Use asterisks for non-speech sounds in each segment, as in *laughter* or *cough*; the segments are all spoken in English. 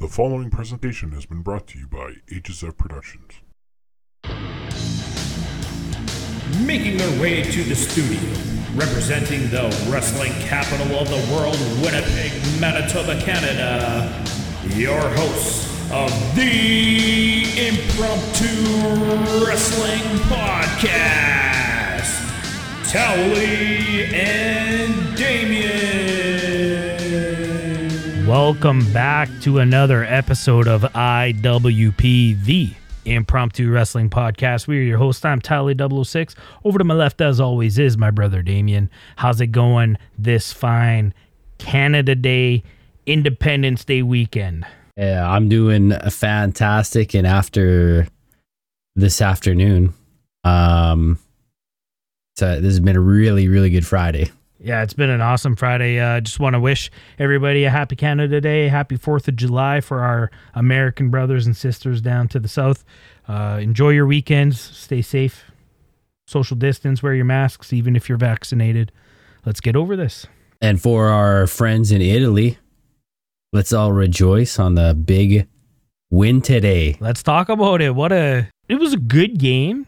The following presentation has been brought to you by HSF Productions. Making their way to the studio, representing the wrestling capital of the world, Winnipeg, Manitoba, Canada, your hosts of the Impromptu Wrestling Podcast, Towley and Damien. Welcome back to another episode of IWP, the Impromptu Wrestling Podcast. We are your host. I'm Tally 006. Over to my left, as always, is my brother Damien. How's it going this fine Canada Day, Independence Day weekend? Yeah, I'm doing fantastic. And after this afternoon, um, so this has been a really, really good Friday. Yeah, it's been an awesome Friday. Uh, just want to wish everybody a happy Canada Day, happy 4th of July for our American brothers and sisters down to the south. Uh, enjoy your weekends, stay safe, social distance, wear your masks, even if you're vaccinated. Let's get over this. And for our friends in Italy, let's all rejoice on the big win today. Let's talk about it. What a it was a good game.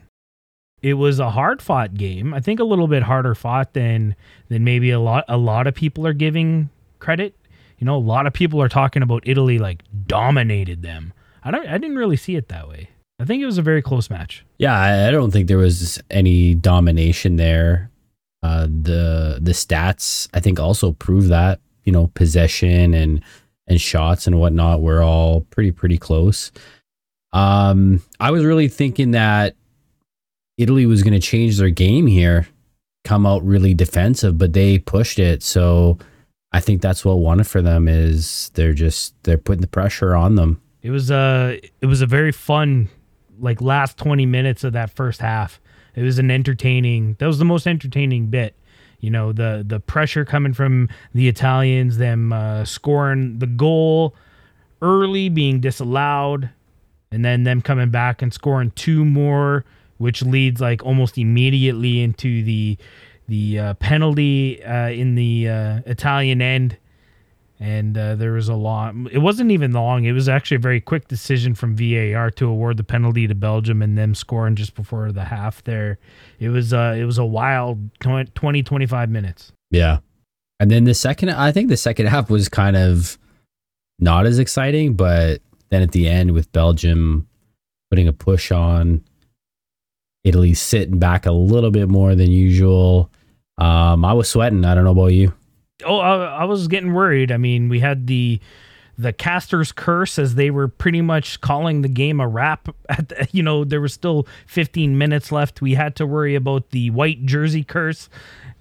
It was a hard fought game. I think a little bit harder fought than than maybe a lot a lot of people are giving credit. You know, a lot of people are talking about Italy like dominated them. I don't I didn't really see it that way. I think it was a very close match. Yeah, I don't think there was any domination there. Uh, the the stats I think also prove that you know possession and and shots and whatnot were all pretty pretty close. Um, I was really thinking that Italy was going to change their game here, come out really defensive, but they pushed it. So I think that's what won it for them is they're just they're putting the pressure on them. It was a it was a very fun like last 20 minutes of that first half. It was an entertaining. That was the most entertaining bit. You know, the the pressure coming from the Italians, them uh, scoring the goal early, being disallowed, and then them coming back and scoring two more, which leads like almost immediately into the the uh, penalty uh, in the uh, Italian end and uh, there was a long. It wasn't even long. It was actually a very quick decision from VAR to award the penalty to Belgium and them scoring just before the half. There, it was. Uh, it was a wild 20, 25 minutes. Yeah. And then the second I think the second half was kind of not as exciting, but then at the end with Belgium putting a push on Italy sitting back a little bit more than usual. Um, I was sweating. I don't know about you. Oh, I, I was getting worried. I mean, we had the the caster's curse as they were pretty much calling the game a wrap. *laughs* At the, you know, there was still 15 minutes left. We had to worry about the white jersey curse.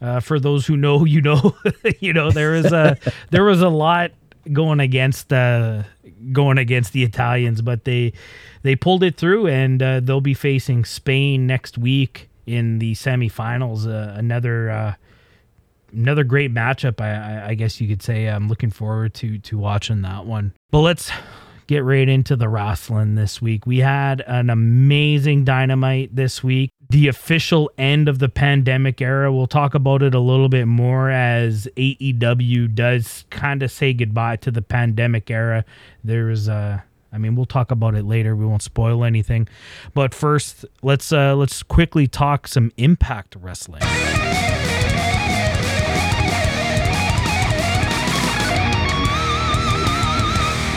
Uh, for those who know, you know, *laughs* you know there was a there was a lot going against uh, going against the Italians, but they they pulled it through, and uh, they'll be facing Spain next week in the semifinals. Uh, another uh, another great matchup. I, I, I guess you could say. I'm looking forward to to watching that one. But let's get right into the wrestling this week. We had an amazing dynamite this week. The official end of the pandemic era. We'll talk about it a little bit more as AEW does kind of say goodbye to the pandemic era. There's a I mean, we'll talk about it later. We won't spoil anything. But first, let's uh let's quickly talk some Impact Wrestling.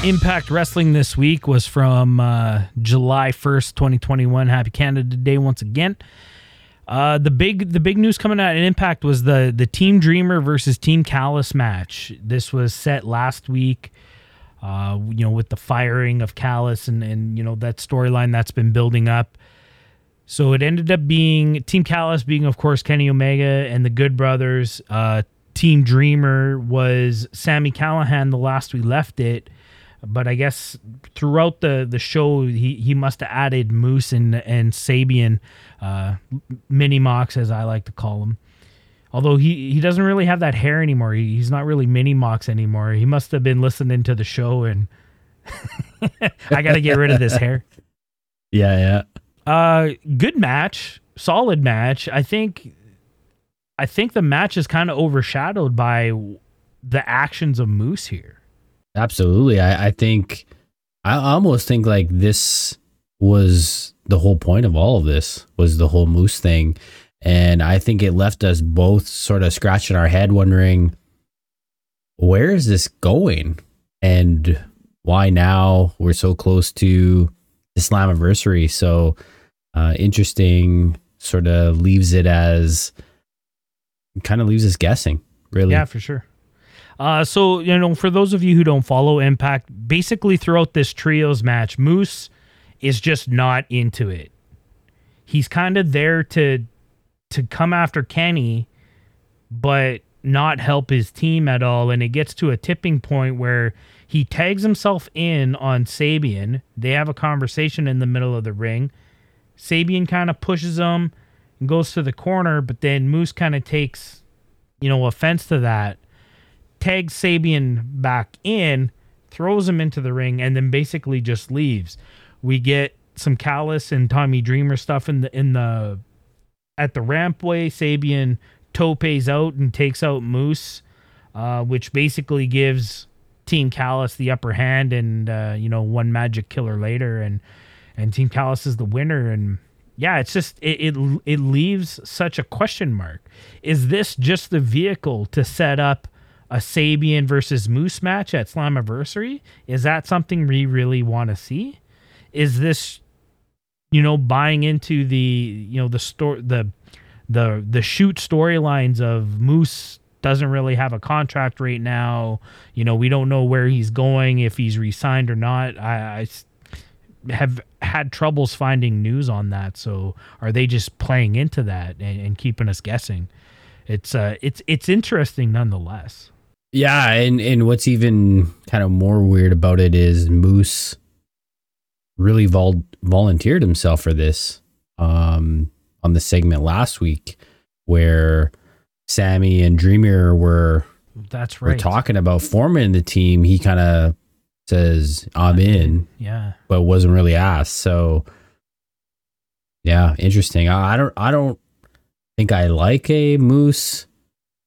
Impact Wrestling this week was from uh, July 1st, 2021. Happy Canada Day once again. Uh, the big the big news coming out in Impact was the the Team Dreamer versus Team Callis match. This was set last week. Uh, you know, with the firing of Callis and and you know that storyline that's been building up. So it ended up being Team Callis being, of course, Kenny Omega and the Good Brothers. Uh, Team Dreamer was Sami Callihan. The last we left it, but I guess throughout the the show he he must have added Moose and and Sabin, uh, Mini Mox as I like to call him. Although he he doesn't really have that hair anymore. He, he's not really Mini Mox anymore. He must have been listening to the show and *laughs* I got to get rid of this hair. Yeah, yeah. Uh, good match, solid match. I think, I think the match is kind of overshadowed by the actions of Moose here. Absolutely. I, I think I almost think like this was the whole point of all of this was the whole moose thing. And I think it left us both sort of scratching our head wondering where is this going and why now we're so close to the Slammiversary. So uh, interesting sort of leaves it as kind of leaves us guessing, really. Yeah, for sure. Uh, so you know, for those of you who don't follow Impact, basically throughout this trios match, Moose is just not into it. He's kind of there to to come after Kenny, but not help his team at all. And it gets to a tipping point where he tags himself in on Sabin. They have a conversation in the middle of the ring. Sabin kind of pushes him and goes to the corner, but then Moose kind of takes, you know, offense to that tags Sabin back in, throws him into the ring, and then basically just leaves. We get some Callis and Tommy Dreamer stuff in the in the at the rampway. Sabin topes out and takes out Moose, uh, which basically gives Team Callis the upper hand, and uh, you know one magic killer later, and and Team Callis is the winner, and yeah, it's just it, it it leaves such a question mark. Is this just the vehicle to set up a Sabin versus Moose match at Slammiversary? Is that something we really want to see? Is this, you know, buying into the you know the store the the the shoot storylines of Moose doesn't really have a contract right now. You know, we don't know where he's going if he's resigned or not. I, I have had troubles finding news on that. So are they just playing into that and, and keeping us guessing? It's uh it's it's interesting nonetheless. Yeah, and and what's even kind of more weird about it is Moose really vol- volunteered himself for this um, on the segment last week where Sami and Dreamer were that's right. We're talking about forming the team. He kind of says, "I'm in," yeah, but wasn't really asked. So, yeah, interesting. I, I don't, I don't think I like a Moose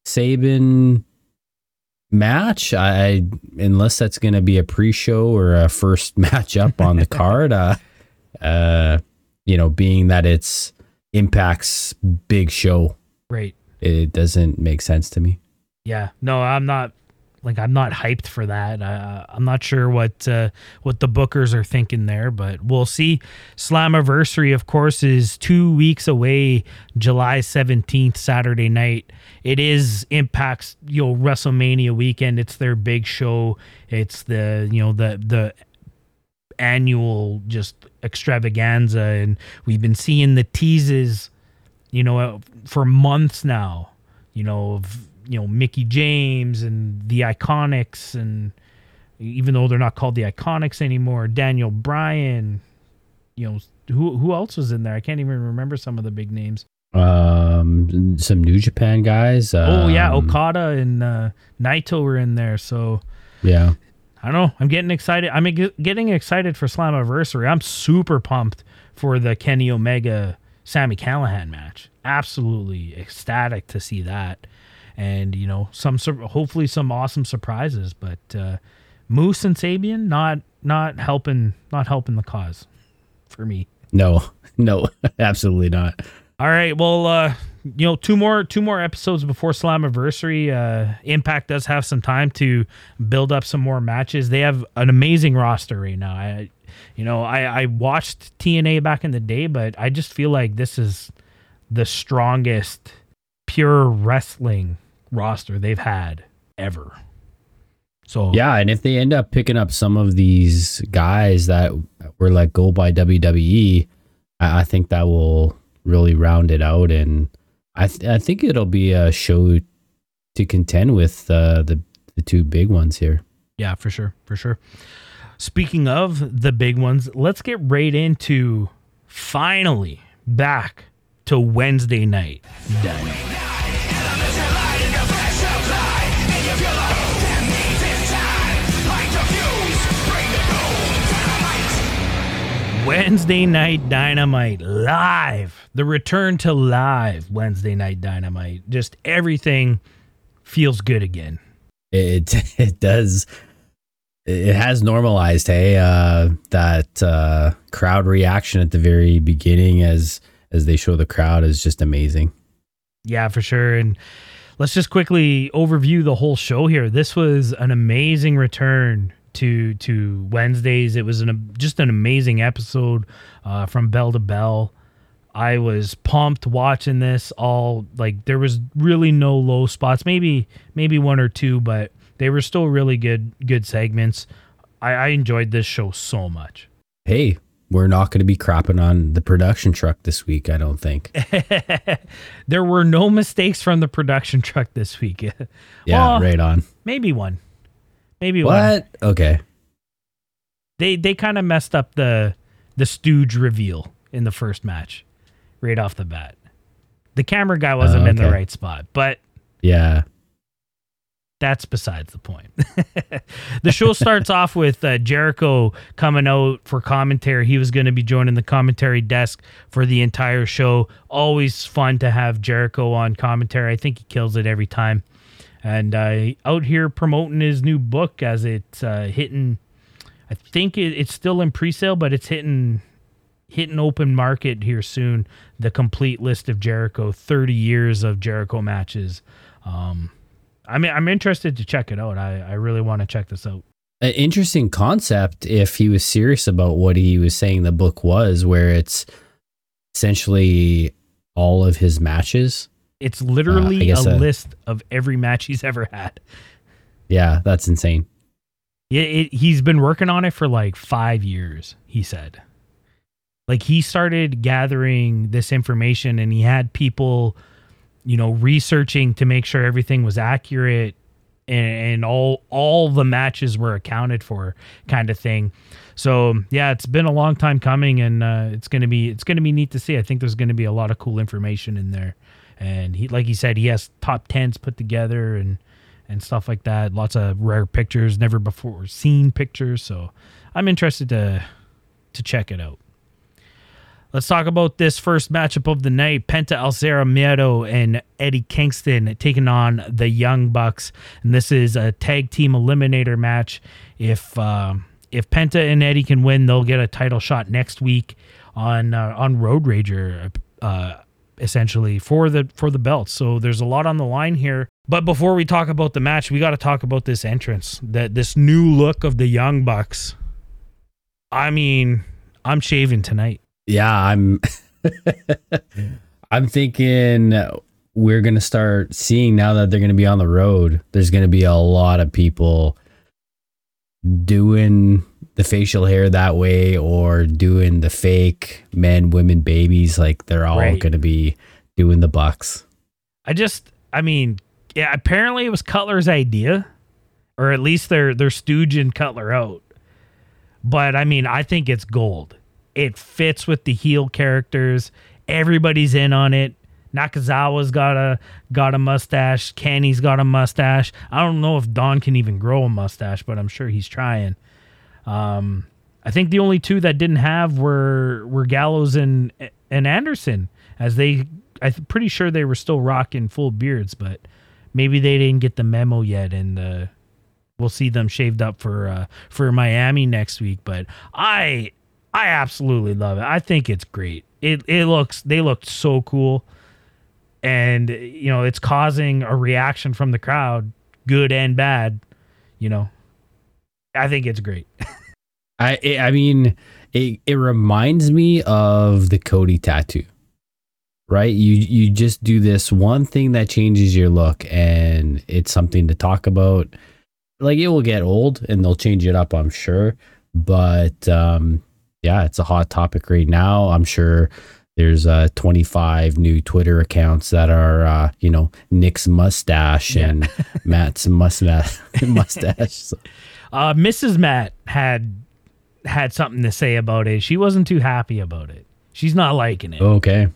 Sabin match. I unless that's going to be a pre-show or a first *laughs* matchup on the card. Uh, uh, you know, being that it's Impact's big show, right? It doesn't make sense to me. Yeah, no, I'm not like I'm not hyped for that. Uh, I'm not sure what uh, what the bookers are thinking there, but we'll see. Slammiversary, of course, is two weeks away, July 17th, Saturday night. It is Impact's you know WrestleMania weekend. It's their big show. It's the you know the the annual just extravaganza, and we've been seeing the teases, you know, for months now. You know of you know Mickie James and the Iconics, and even though they're not called the Iconics anymore, Daniel Bryan. You know who who else was in there? I can't even remember some of the big names. Um, some New Japan guys. Um, oh yeah, Okada and uh, Naito were in there. So yeah, I don't know. I'm getting excited. I'm getting excited for Slammiversary. I'm super pumped for the Kenny Omega Sami Callihan match. Absolutely ecstatic to see that and you know some hopefully some awesome surprises. But uh, Moose and Sabin not not helping not helping the cause for me. No, *laughs* no, *laughs* absolutely not. All right, well, uh, you know, two more two more episodes before Slammiversary. Uh, Impact does have some time to build up some more matches. They have an amazing roster right now. I, you know, I I watched TNA back in the day, but I just feel like this is the strongest pure wrestling roster they've had ever. So yeah, and if they end up picking up some of these guys that were let go by WWE, I, I think that will really round it out, and I th- I think it'll be a show to contend with uh, the the two big ones here. Yeah, for sure, for sure. Speaking of the big ones, let's get right into finally back to Wednesday night. Dynamite. Wednesday Night Dynamite live. The return to live Wednesday Night Dynamite. Just everything feels good again. It *laughs* it does. it has normalized. Hey, uh, that uh, crowd reaction at the very beginning, as as they show the crowd, is just amazing. Yeah, for sure. And let's just quickly overview the whole show here. This was an amazing return to to Wednesdays. It was an just an amazing episode uh, from bell to bell. I was pumped watching this all like there was really no low spots. Maybe maybe one or two, but they were still really good good segments. I, I enjoyed this show so much. Hey, we're not going to be crapping on the production truck this week, I don't think. *laughs* there were no mistakes from the production truck this week. *laughs* Yeah, Well, right on. Maybe one. Maybe one. What? Okay. They they kind of messed up the the stooge reveal in the first match right off the bat. The camera guy wasn't Oh, in the right spot, but Yeah. that's besides the point. *laughs* the show starts off with uh, Jericho coming out for commentary. He was going to be joining the commentary desk for the entire show. Always fun to have Jericho on commentary. I think he kills it every time. And uh, out here promoting his new book as it's uh, hitting. I think it, it's still in pre-sale, but it's hitting hitting open market here soon. The complete list of Jericho, thirty years of Jericho matches. Um, I mean, I'm interested to check it out. I, I really want to check this out. An interesting concept if he was serious about what he was saying the book was, where it's essentially all of his matches. It's literally Uh, a uh, list of every match he's ever had. Yeah, that's insane. Yeah, it, he's been working on it for like five years. He said, like he started gathering this information, and he had people, you know, researching to make sure everything was accurate, and, and all all the matches were accounted for, kind of thing. So yeah, it's been a long time coming, and uh, it's gonna be it's gonna be neat to see. I think there's gonna be a lot of cool information in there, and he like he said, he has top tens put together and and stuff like that. Lots of rare pictures, never before seen pictures. So I'm interested to to check it out. Let's talk about this first matchup of the night: Penta El Zero Miedo and Eddie Kingston taking on the Young Bucks, and this is a tag team eliminator match. If um, if Penta and Eddie can win, they'll get a title shot next week on uh, on Road Rager. Uh, essentially for the for the belt. So there's a lot on the line here. But before we talk about the match, we got to talk about this entrance, that this new look of the Young Bucks. I mean, I'm shaving tonight. Yeah, I'm *laughs* I'm thinking we're going to start seeing now that they're going to be on the road. There's going to be a lot of people doing the facial hair that way or doing the fake men, women, babies like they're all Right. going to be doing the bucks. I just, I mean, yeah. Apparently, it was Cutler's idea, or at least they're they're stooging Cutler out. But I mean, I think it's gold. It fits with the heel characters. Everybody's in on it. Nakazawa's got a got a mustache. Kenny's got a mustache. I don't know if Don can even grow a mustache, but I'm sure he's trying. Um, I think the only two that didn't have were were Gallows and and Anderson, as they. I'm pretty sure they were still rocking full beards, but maybe they didn't get the memo yet, and uh, we'll see them shaved up for uh, for Miami next week. But I I absolutely love it. I think it's great. It it looks they looked so cool, and you know it's causing a reaction from the crowd, good and bad. You know, I think it's great. *laughs* I I mean, it it reminds me of the Cody tattoo. Right? You you just do this one thing that changes your look and it's something to talk about. Like it will get old and they'll change it up, I'm sure. But um yeah, it's a hot topic right now. I'm sure there's uh 25 new Twitter accounts that are uh, you know, Nick's mustache and *laughs* Matt's mustache *laughs* mustache. So- Uh, Mrs. Matt had had something to say about it. She wasn't too happy about it. She's not liking it, okay.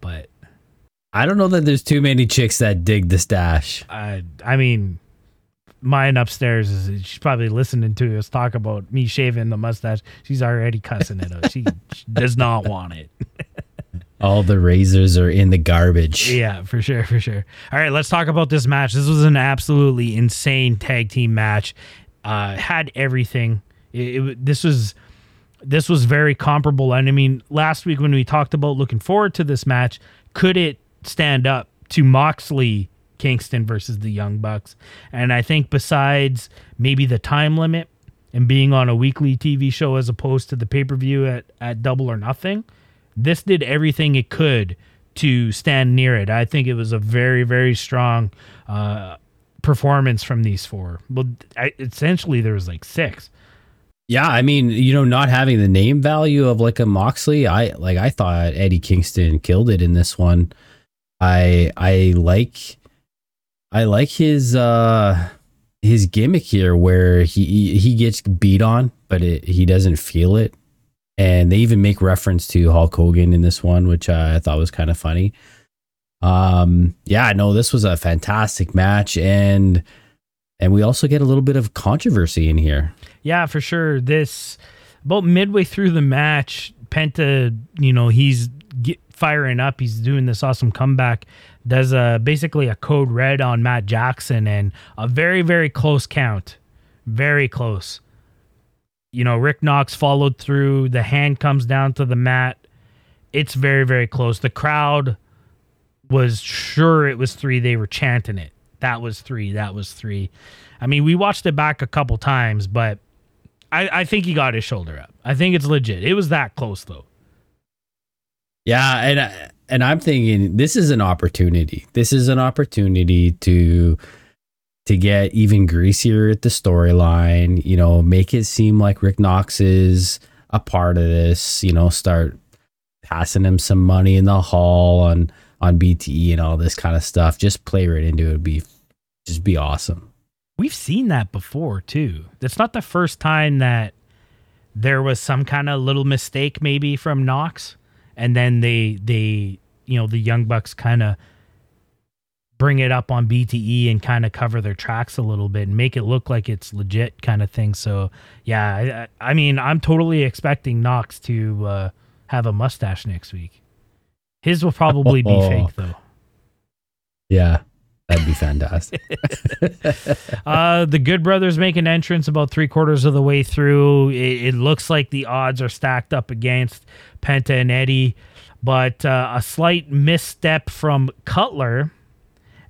but I don't know that there's too many chicks that dig the stash. I I mean, mine upstairs is she's probably listening to us talk about me shaving the mustache. She's already cussing it out. She, *laughs* she does not want it. All the razors are in the garbage. Yeah, for sure, for sure. All right, let's talk about this match. This was an absolutely insane tag team match. uh, had everything. It, it, this was this was very comparable. And I mean, last week when we talked about looking forward to this match, could it stand up to Moxley Kingston versus the Young Bucks? And I think besides maybe the time limit and being on a weekly TV show as opposed to the pay per view at, at Double or Nothing, this did everything it could to stand near it. I think it was a very, very strong uh, performance from these four. Well, I, essentially, there was like six. Yeah, I mean, you know, not having the name value of like a Moxley, I like I thought Eddie Kingston killed it in this one. I I like I like his uh his gimmick here where he he gets beat on, but it, he doesn't feel it. And they even make reference to Hulk Hogan in this one, which I thought was kind of funny. Um, yeah, no, this was a fantastic match, and and we also get a little bit of controversy in here. Yeah, for sure. This about midway through the match, Penta, you know, he's get, firing up. He's doing this awesome comeback. Does a basically a code red on Matt Jackson and a very very close count, very close. You know, Rick Knox followed through. The hand comes down to the mat. It's very very close. The crowd was sure it was three. They were chanting it. That was three. That was three. I mean, we watched it back a couple times, but I, I think he got his shoulder up. I think it's legit. It was that close though. Yeah, and uh, and I'm thinking this is an opportunity. This is an opportunity to to get even greasier at the storyline. You know, make it seem like Rick Knox is a part of this. You know, start passing him some money in the hall on on BTE and all this kind of stuff. Just play right into it. It'd be just be awesome. We've seen that before too. That's not the first time that there was some kind of little mistake maybe from Knox and then they they you know the young bucks kind of bring it up on BTE and kind of cover their tracks a little bit and make it look like it's legit kind of thing. So yeah, I, I mean I'm totally expecting Knox to uh, have a mustache next week. His will probably be fake though. Yeah, that'd be fantastic. *laughs* *laughs* uh, the Good Brothers make an entrance about three quarters of the way through. It, it, looks like the odds are stacked up against Penta and Eddie, but uh, a slight misstep from Cutler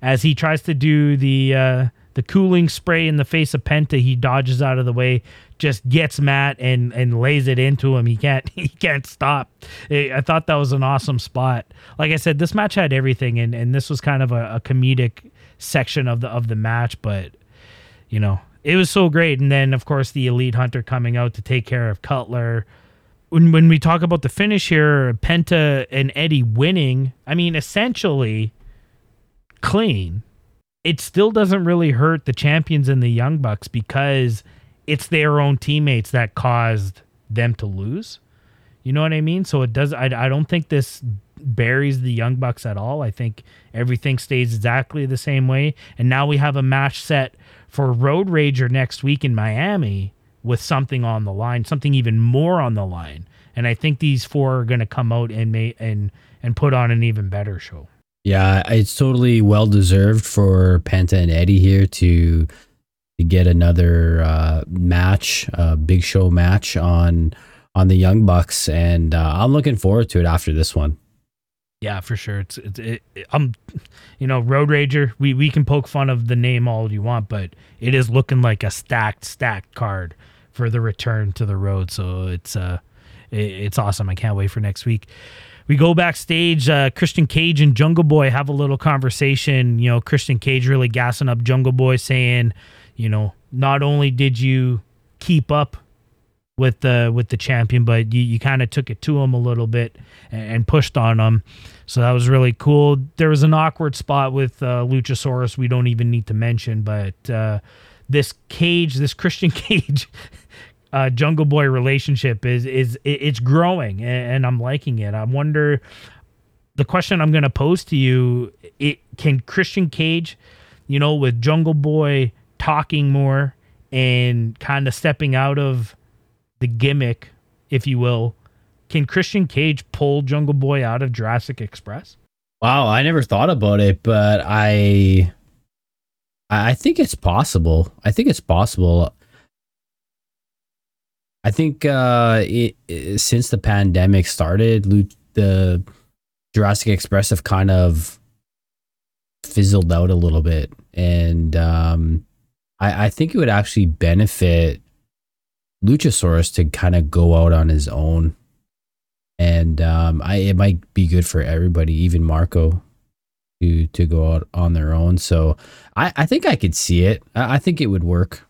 as he tries to do the uh, the cooling spray in the face of Penta. He dodges out of the way, just gets Matt and and lays it into him. He can't *laughs* he can't stop. I thought that was an awesome spot. Like I said, this match had everything, and and this was kind of a, a comedic section of the of the match, but you know it was so great. And then of course the Elite Hunter coming out to take care of Cutler. When when we talk about the finish here, Penta and Eddie winning, I mean essentially clean. It still doesn't really hurt the champions and the Young Bucks because it's their own teammates that caused them to lose. You know what I mean? So it does. I, I don't think this buries the Young Bucks at all. I think everything stays exactly the same way. And now we have a match set for Road Rager next week in Miami with something on the line, something even more on the line. And I think these four are going to come out and may, and and put on an even better show. Yeah, it's totally well deserved for Penta and Eddie here to to get another uh, match, uh, big show match on on the Young Bucks, and uh, I'm looking forward to it after this one. Yeah, for sure. It's, it's it, it, I'm, you know, Road Rager. We we can poke fun of the name all you want, but it is looking like a stacked stacked card for the return to the road. So it's uh, it, it's awesome. I can't wait for next week. We go backstage. Uh, Christian Cage and Jungle Boy have a little conversation. You know, Christian Cage really gassing up Jungle Boy, saying, you know, not only did you keep up with the with the champion, but you, you kind of took it to him a little bit and, and, pushed on him. So that was really cool. There was an awkward spot with uh, Luchasaurus we don't even need to mention, but uh, this cage, this Christian *laughs* Cage. Uh, Jungle Boy relationship is is it's growing and, I'm liking it. I wonder the question I'm going to pose to you: It can Christian Cage, you know, with Jungle Boy talking more and kind of stepping out of the gimmick, if you will, can Christian Cage pull Jungle Boy out of Jurassic Express? Wow, I never thought about it, but I I think it's possible. I think it's possible. I think uh, it, it- since the pandemic started, the Jurassic Express have kind of fizzled out a little bit, and um, I, I think it would actually benefit Luchasaurus to kind of go out on his own, and um, I it might be good for everybody, even Marko, to to go out on their own. So I, I think I could see it. I, I think it would work.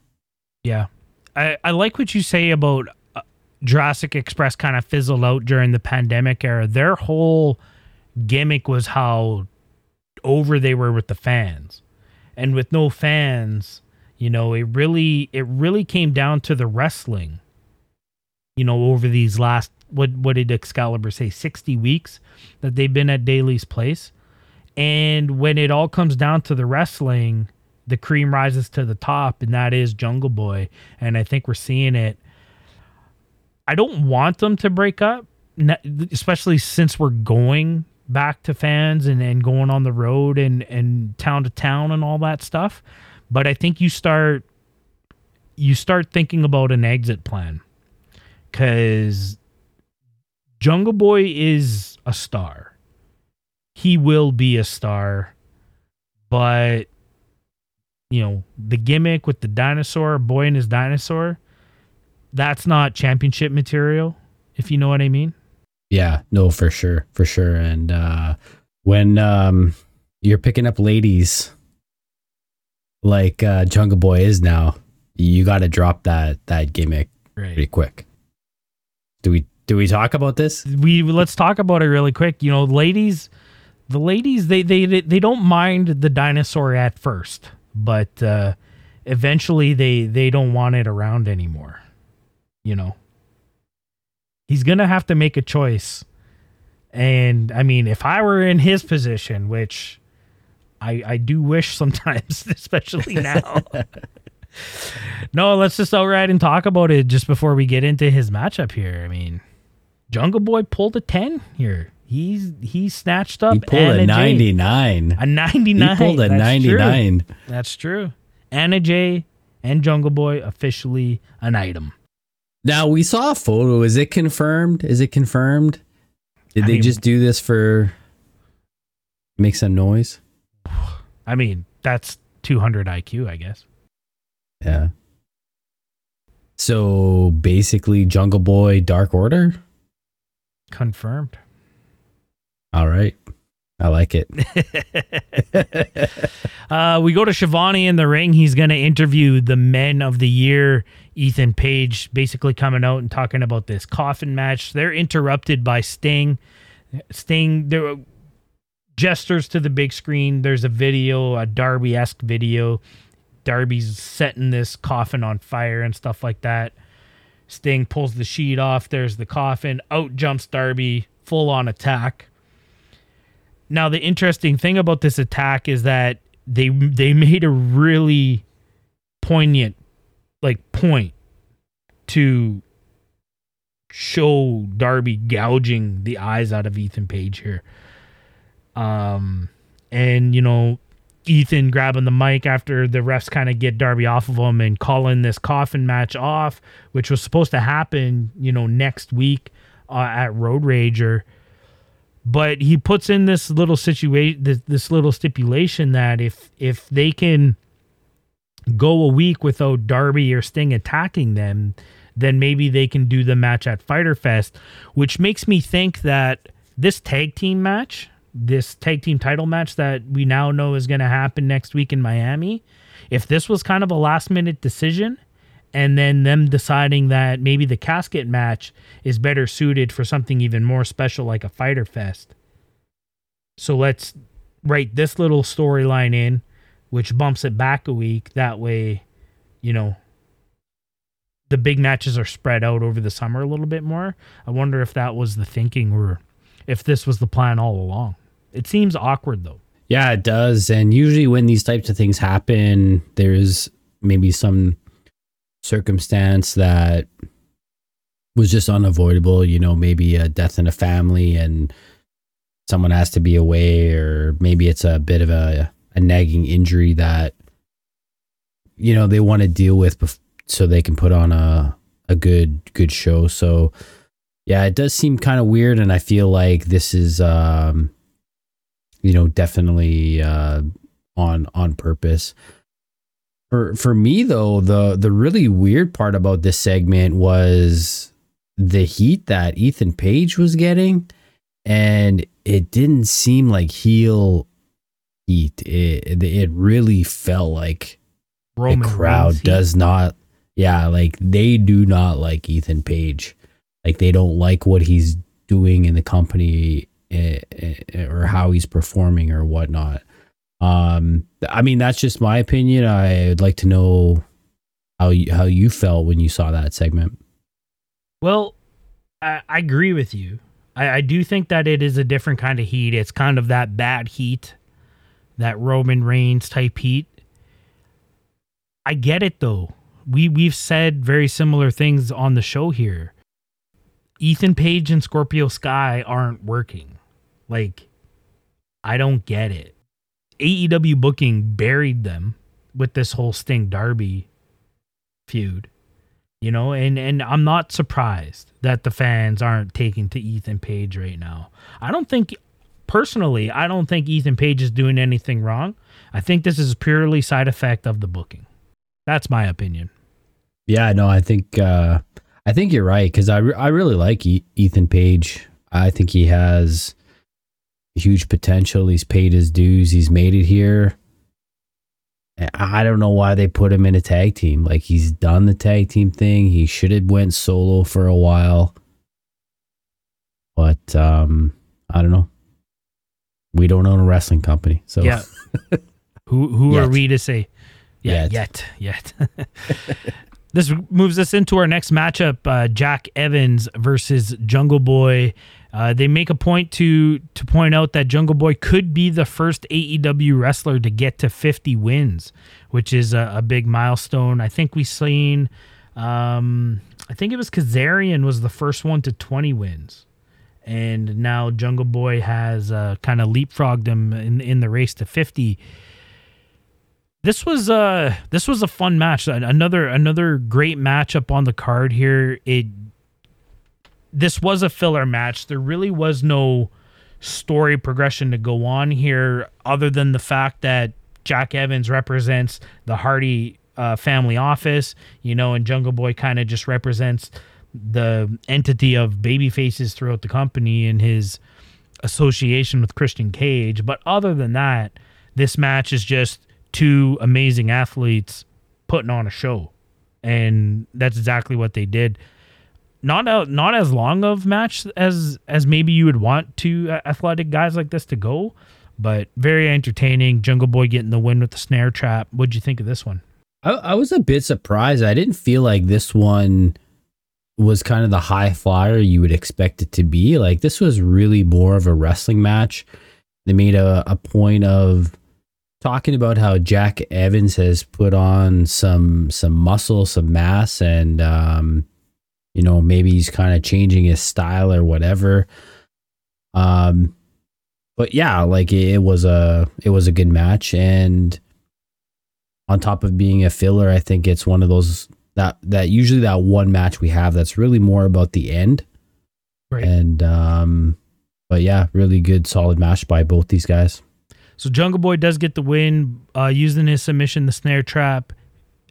Yeah. I, I like what you say about uh, Jurassic Express kind of fizzled out during the pandemic era. Their whole gimmick was how over they were with the fans. And with no fans, you know, it really it really came down to the wrestling. You know, over these last what what did Excalibur say 60 weeks that they've been at Daily's place. And when it all comes down to the wrestling, the cream rises to the top, and that is Jungle Boy. And I think we're seeing it. I don't want them to break up, especially since we're going back to fans and, and going on the road and, and town to town and all that stuff. But I think you start you start thinking about an exit plan because Jungle Boy is a star. He will be a star, but you know, the gimmick with the dinosaur, boy and his dinosaur, that's not championship material, if you know what I mean. Yeah, no, for sure, for sure. And uh, when um, you're picking up ladies like uh, Jungle Boy is now, you got to drop that that gimmick pretty quick. Do we do we talk about this? We let's talk about it really quick. You know, ladies, the ladies they they they don't mind the dinosaur at first, but uh eventually they they don't want it around anymore. You know. He's going to have to make a choice. And I mean, if I were in his position, which I I do wish *laughs* sometimes, especially now. *laughs* no, let's just outright and talk about it just before we get into his matchup here. I mean, Jungle Boy pulled a 10 here. He's he snatched up He pulled Anna a ninety nine. A 99. He pulled a 99. That's true. Anna Jay and Jungle Boy officially an item. Now we saw a photo. Is it confirmed? Is it confirmed? Did I they mean- just do this for make some noise? I mean, that's 200 IQ, I guess. Yeah. So basically, Jungle Boy, Dark Order. Confirmed. All right, I like it. *laughs* Uh, we go to Schiavone in the ring. He's going to interview the men of the year, Ethan Page, basically coming out and talking about this coffin match. They're interrupted by Sting. Sting, there gestures to the big screen. There's a video, a Darby esque video. Darby's setting this coffin on fire and stuff like that. Sting pulls the sheet off. There's the coffin. Out jumps Darby, full on attack. Now the interesting thing about this attack is that they they made a really poignant like point to show Darby gouging the eyes out of Ethan Page here. Um and you know Ethan grabbing the mic after the refs kind of get Darby off of him and calling this coffin match off, which was supposed to happen, you know, next week uh, at Road Rager but he puts in this little situation this, this little stipulation that if if they can go a week without Darby or Sting attacking them then maybe they can do the match at Fighter Fest which makes me think that this tag team match this tag team title match that we now know is going to happen next week in Miami if this was kind of a last minute decision and then them deciding that maybe the casket match is better suited for something even more special like a fighter fest. So let's write this little storyline in, which bumps it back a week. That way, you know, the big matches are spread out over the summer a little bit more. I wonder if that was the thinking or if this was the plan all along. It seems awkward though. Yeah, it does. And usually, when these types of things happen, there's maybe some circumstance that was just unavoidable. You know, maybe a death in a family and someone has to be away, or maybe it's a bit of a, a nagging injury that, you know, they want to deal with bef- so they can put on a, a good good show. So yeah, it does seem kind of weird, and I feel like this is um, you know definitely uh, on on purpose. For for me though, the the really weird part about this segment was the heat that Ethan Page was getting, and it didn't seem like heel heat. It it really felt like Roman the crowd Reigns heat. does not yeah like they do not like ethan page like they don't like what he's doing in the company eh, eh, or how he's performing or whatnot um i mean that's just my opinion i'd like to know how you, how you felt when you saw that segment Well, I, I agree with you. I, I do think that it is a different kind of heat. It's kind of that bad heat, that Roman Reigns type heat. I get it though. We we've said very similar things on the show here. Ethan Page and Scorpio Sky aren't working. Like, I don't get it. AEW booking buried them with this whole Sting Darby feud you know? And and i'm not surprised that the fans aren't taking to ethan page right now. I don't think personally i don't think ethan page is doing anything wrong. I think this is purely side effect of the booking. That's my opinion. Yeah no i think uh i think you're right because I, re- I really like e- ethan page. I think he has huge potential he's paid his dues he's made it here I don't know why they put him in a tag team. Like he's done the tag team thing. He should have went solo for a while. But um I don't know. We don't own a wrestling company. So yeah *laughs* who who are we to say yeah Yet. yet yet, *laughs* this moves us into our next matchup uh, jack evans versus jungle boy uh, they make a point to to point out that Jungle Boy could be the first AEW wrestler to get to 50 wins, which is a, a big milestone. I think we've seen, um, I think it was Kazarian was the first one to 20 wins, and now Jungle Boy has uh, kind of leapfrogged him in in the race to 50. This was uh this was a fun match. Another another great matchup on the card here. It this was a filler match. There really was no story progression to go on here, other than the fact that Jack Evans represents the Hardy uh, family office, you know, and Jungle Boy kind of just represents the entity of baby faces throughout the company and his association with Christian Cage. But other than that, this match is just two amazing athletes putting on a show. And that's exactly what they did not a, not as long of match as as maybe you would want two uh, athletic guys like this to go, but very entertaining. Jungle Boy getting the win with the snare trap. What'd you think of this one? I, I was a bit surprised. I didn't feel like this one was kind of the high flyer you would expect it to be. Like this was really more of a wrestling match. They made a, a point of talking about how Jack Evans has put on some some muscle, some mass, and um, you know maybe he's kind of changing his style or whatever. Um, but yeah, like it, it was a it was a good match, and on top of being a filler, I think it's one of those that that usually that one match we have that's really more about the end. Right. And um but yeah, really good solid match by both these guys. So Jungle Boy does get the win uh, using his submission, the snare trap.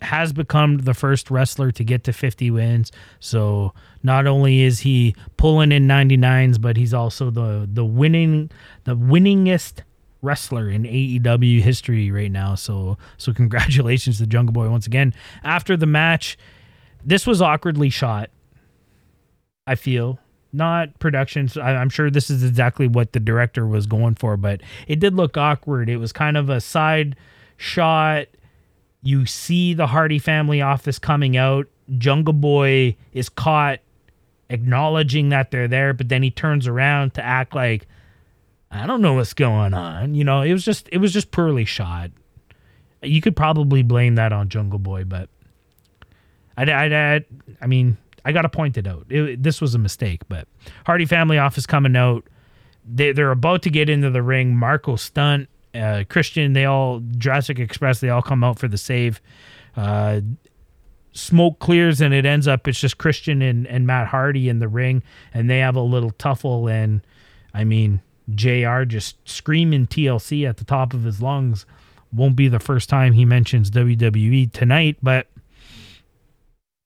Has become the first wrestler to get to 50 wins. So not only is he pulling in 99s, but he's also the the winning the winningest wrestler in AEW history right now. So so *laughs* congratulations to Jungle Boy once again. After the match, this was awkwardly shot. I feel not productions. I'm sure this is exactly what the director was going for, but it did look awkward. It was kind of a side shot. You see the Hardy family office coming out. Jungle Boy is caught acknowledging that they're there, but then he turns around to act like I don't know what's going on. You know, it was just it was just poorly shot. You could probably blame that on Jungle Boy, but I I I, I mean I got to point it out. It, this was a mistake, but Hardy family office coming out. They they're about to get into the ring. Marko Stunt. Uh, Christian, they all Jurassic Express, they all come out for the save. Uh, smoke clears and it ends up it's just Christian and, and Matt Hardy in the ring and they have a little tuffle and I mean JR just screaming TLC at the top of his lungs won't be the first time he mentions WWE tonight but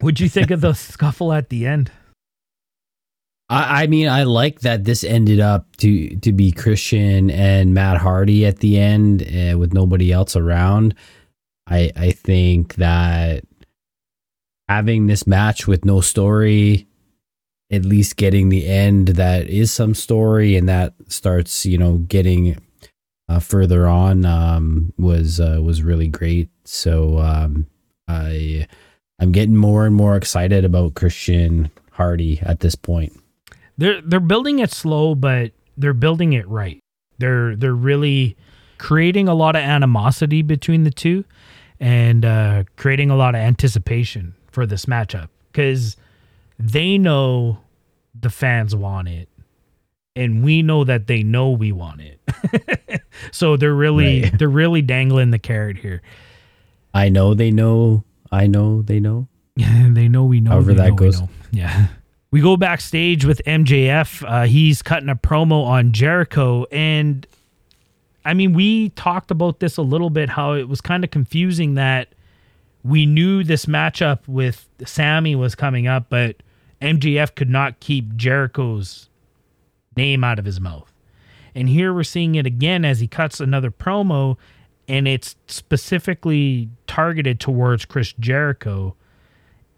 what'd you think of the *laughs* scuffle at the end I, I mean, I like that this ended up to to be Christian and Matt Hardy at the end uh, with nobody else around. I I think that having this match with no story, at least getting the end that is some story and that starts, you know, getting uh, further on um, was uh, was really great. So um, I I'm getting more and more excited about Christian Hardy at this point. They're they're building it slow, but they're building it right. They're they're really creating a lot of animosity between the two, and uh, creating a lot of anticipation for this matchup because they know the fans want it, and we know that they know we want it. *laughs* so they're really Right. they're really dangling the carrot here. I know they know. I know they know. *laughs* they know we know. However that know we goes. know. Yeah. We go backstage with MJF. Uh, he's cutting a promo on Jericho. And I mean, we talked about this a little bit, how it was kind of confusing that we knew this matchup with Sammy was coming up, but MJF could not keep Jericho's name out of his mouth. And here we're seeing it again as he cuts another promo, and it's specifically targeted towards Chris Jericho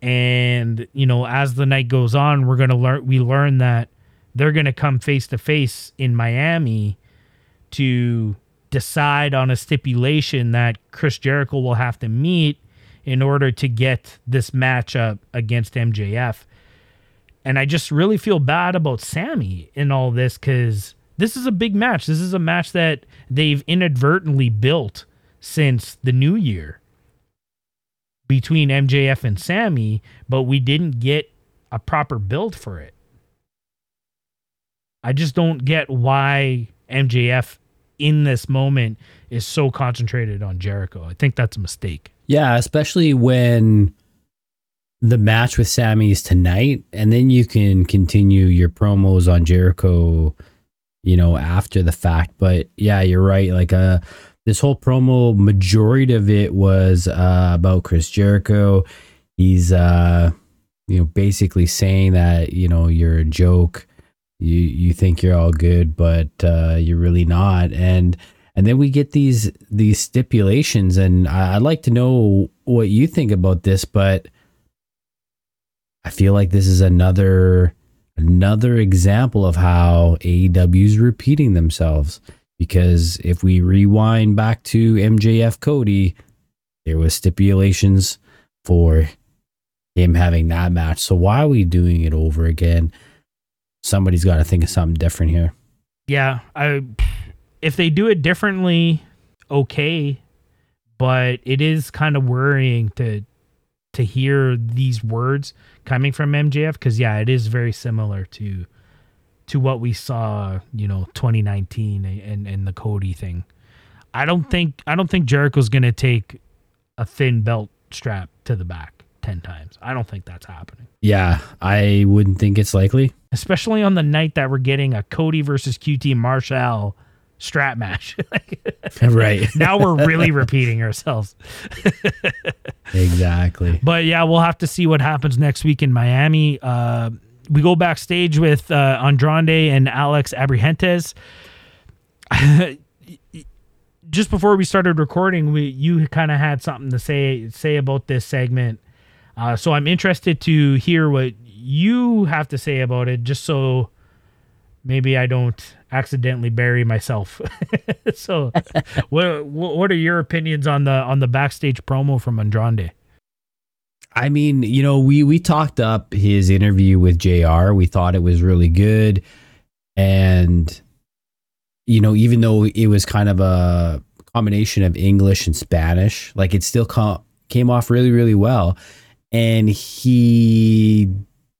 and you know as the night goes on we're going to learn we learn that they're going to come face to face in Miami to decide on a stipulation that Chris Jericho will have to meet in order to get this matchup against MJF. And I just really feel bad about Sammy in all this cuz this is a big match. This is a match that they've inadvertently built since the new year between MJF and Sammy, but we didn't get a proper build for it. I just don't get why MJF in this moment is so concentrated on Jericho. I think that's a mistake. Yeah, especially when the match with Sammy is tonight, and then you can continue your promos on Jericho, you know, after the fact. But yeah, you're right. Like uh this whole promo, majority of it was uh about Chris Jericho. He's uh you know, basically saying that, you know, you're a joke. You you think you're all good, but uh you're really not. And and then we get these these stipulations and I, i'd like to know what you think about this but i feel like this is another another example of how aew is repeating themselves because if we rewind back to mjf cody there was stipulations for him having that match. So why are we doing it over again? Somebody's got to think of something different here. Yeah, I if they do it differently, okay, but it is kind of worrying to to hear these words coming from MJF because yeah, it is very similar to to what we saw, you know, 2019 and and the Cody thing. I don't think I don't think Jericho's gonna take a thin belt strap to the back ten times. I don't think that's happening. yeah i wouldn't think it's likely especially on the night that we're getting a Cody versus QT Marshall strap match. *laughs* *laughs* right now we're really repeating ourselves. *laughs* exactly But yeah, we'll have to see what happens next week in Miami. Uh, we go backstage with uh, Andrade and Alex Abrahantes. *laughs* Just before we started recording, we you kind of had something to say say about this segment. Uh, so I'm interested to hear what you have to say about it, just so maybe I don't accidentally bury myself. *laughs* so, *laughs* what what are your opinions on the on the backstage promo from Andrade? I mean, you know, we we talked up his interview with JR. We thought it was really good. And you know, even though it was kind of a combination of English and Spanish, like it still co- came off really really well. And he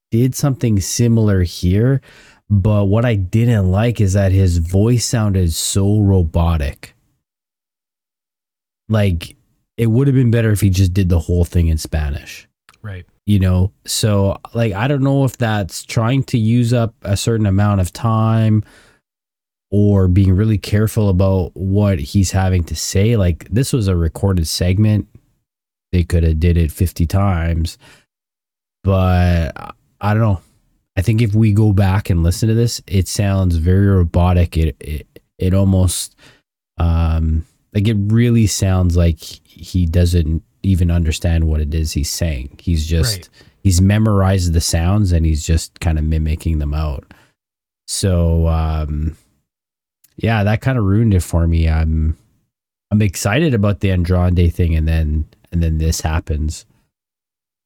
did something similar here, but what I didn't like is that his voice sounded so robotic. Like it would have been better if he just did the whole thing in Spanish. Right. you know so like i don't know if that's trying to use up a certain amount of time or being really careful about what he's having to say. Like this was a recorded segment. They could have did it 50 times. But I- don't know. I think if we go back and listen to this it sounds very robotic. It it, it almost um like it really sounds like he doesn't even understand what it is he's saying. He's just Right. he's memorized the sounds and he's just kind of mimicking them out. So um yeah that kind of ruined it for me. I'm i'm excited about the andrade thing and then and then this happens.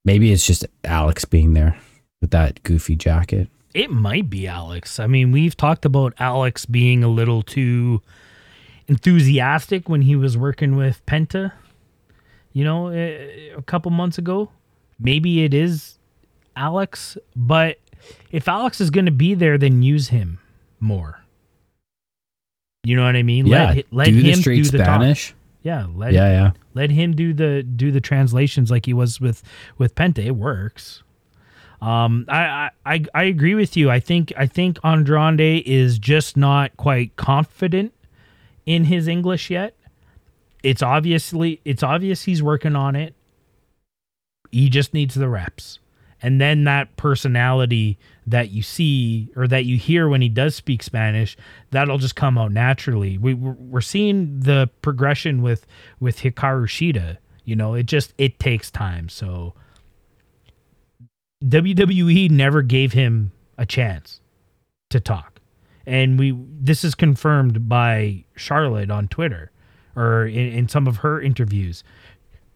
Maybe it's just alex being there with that goofy jacket. It might be Alex. I mean, we've talked about Alex being a little too enthusiastic when he was working with Penta, you know, a, a couple months ago. Maybe it is Alex, but if Alex is going to be there, then use him more. You know what I mean? yeah let, let do him the straight do the talk. spanish Yeah, let yeah yeah let him do the do the translations like he was with with Penta. It works. Um, I, I I I agree with you. I think I think Andrade is just not quite confident in his English yet. It's obviously it's obvious he's working on it. He just needs the reps. And then that personality that you see or that you hear when he does speak Spanish, that'll just come out naturally. We we're seeing the progression with with Hikaru Shida. You know, it just it takes time. So WWE never gave him a chance to talk. And we this is confirmed by Charlotte on Twitter or in, in some of her interviews.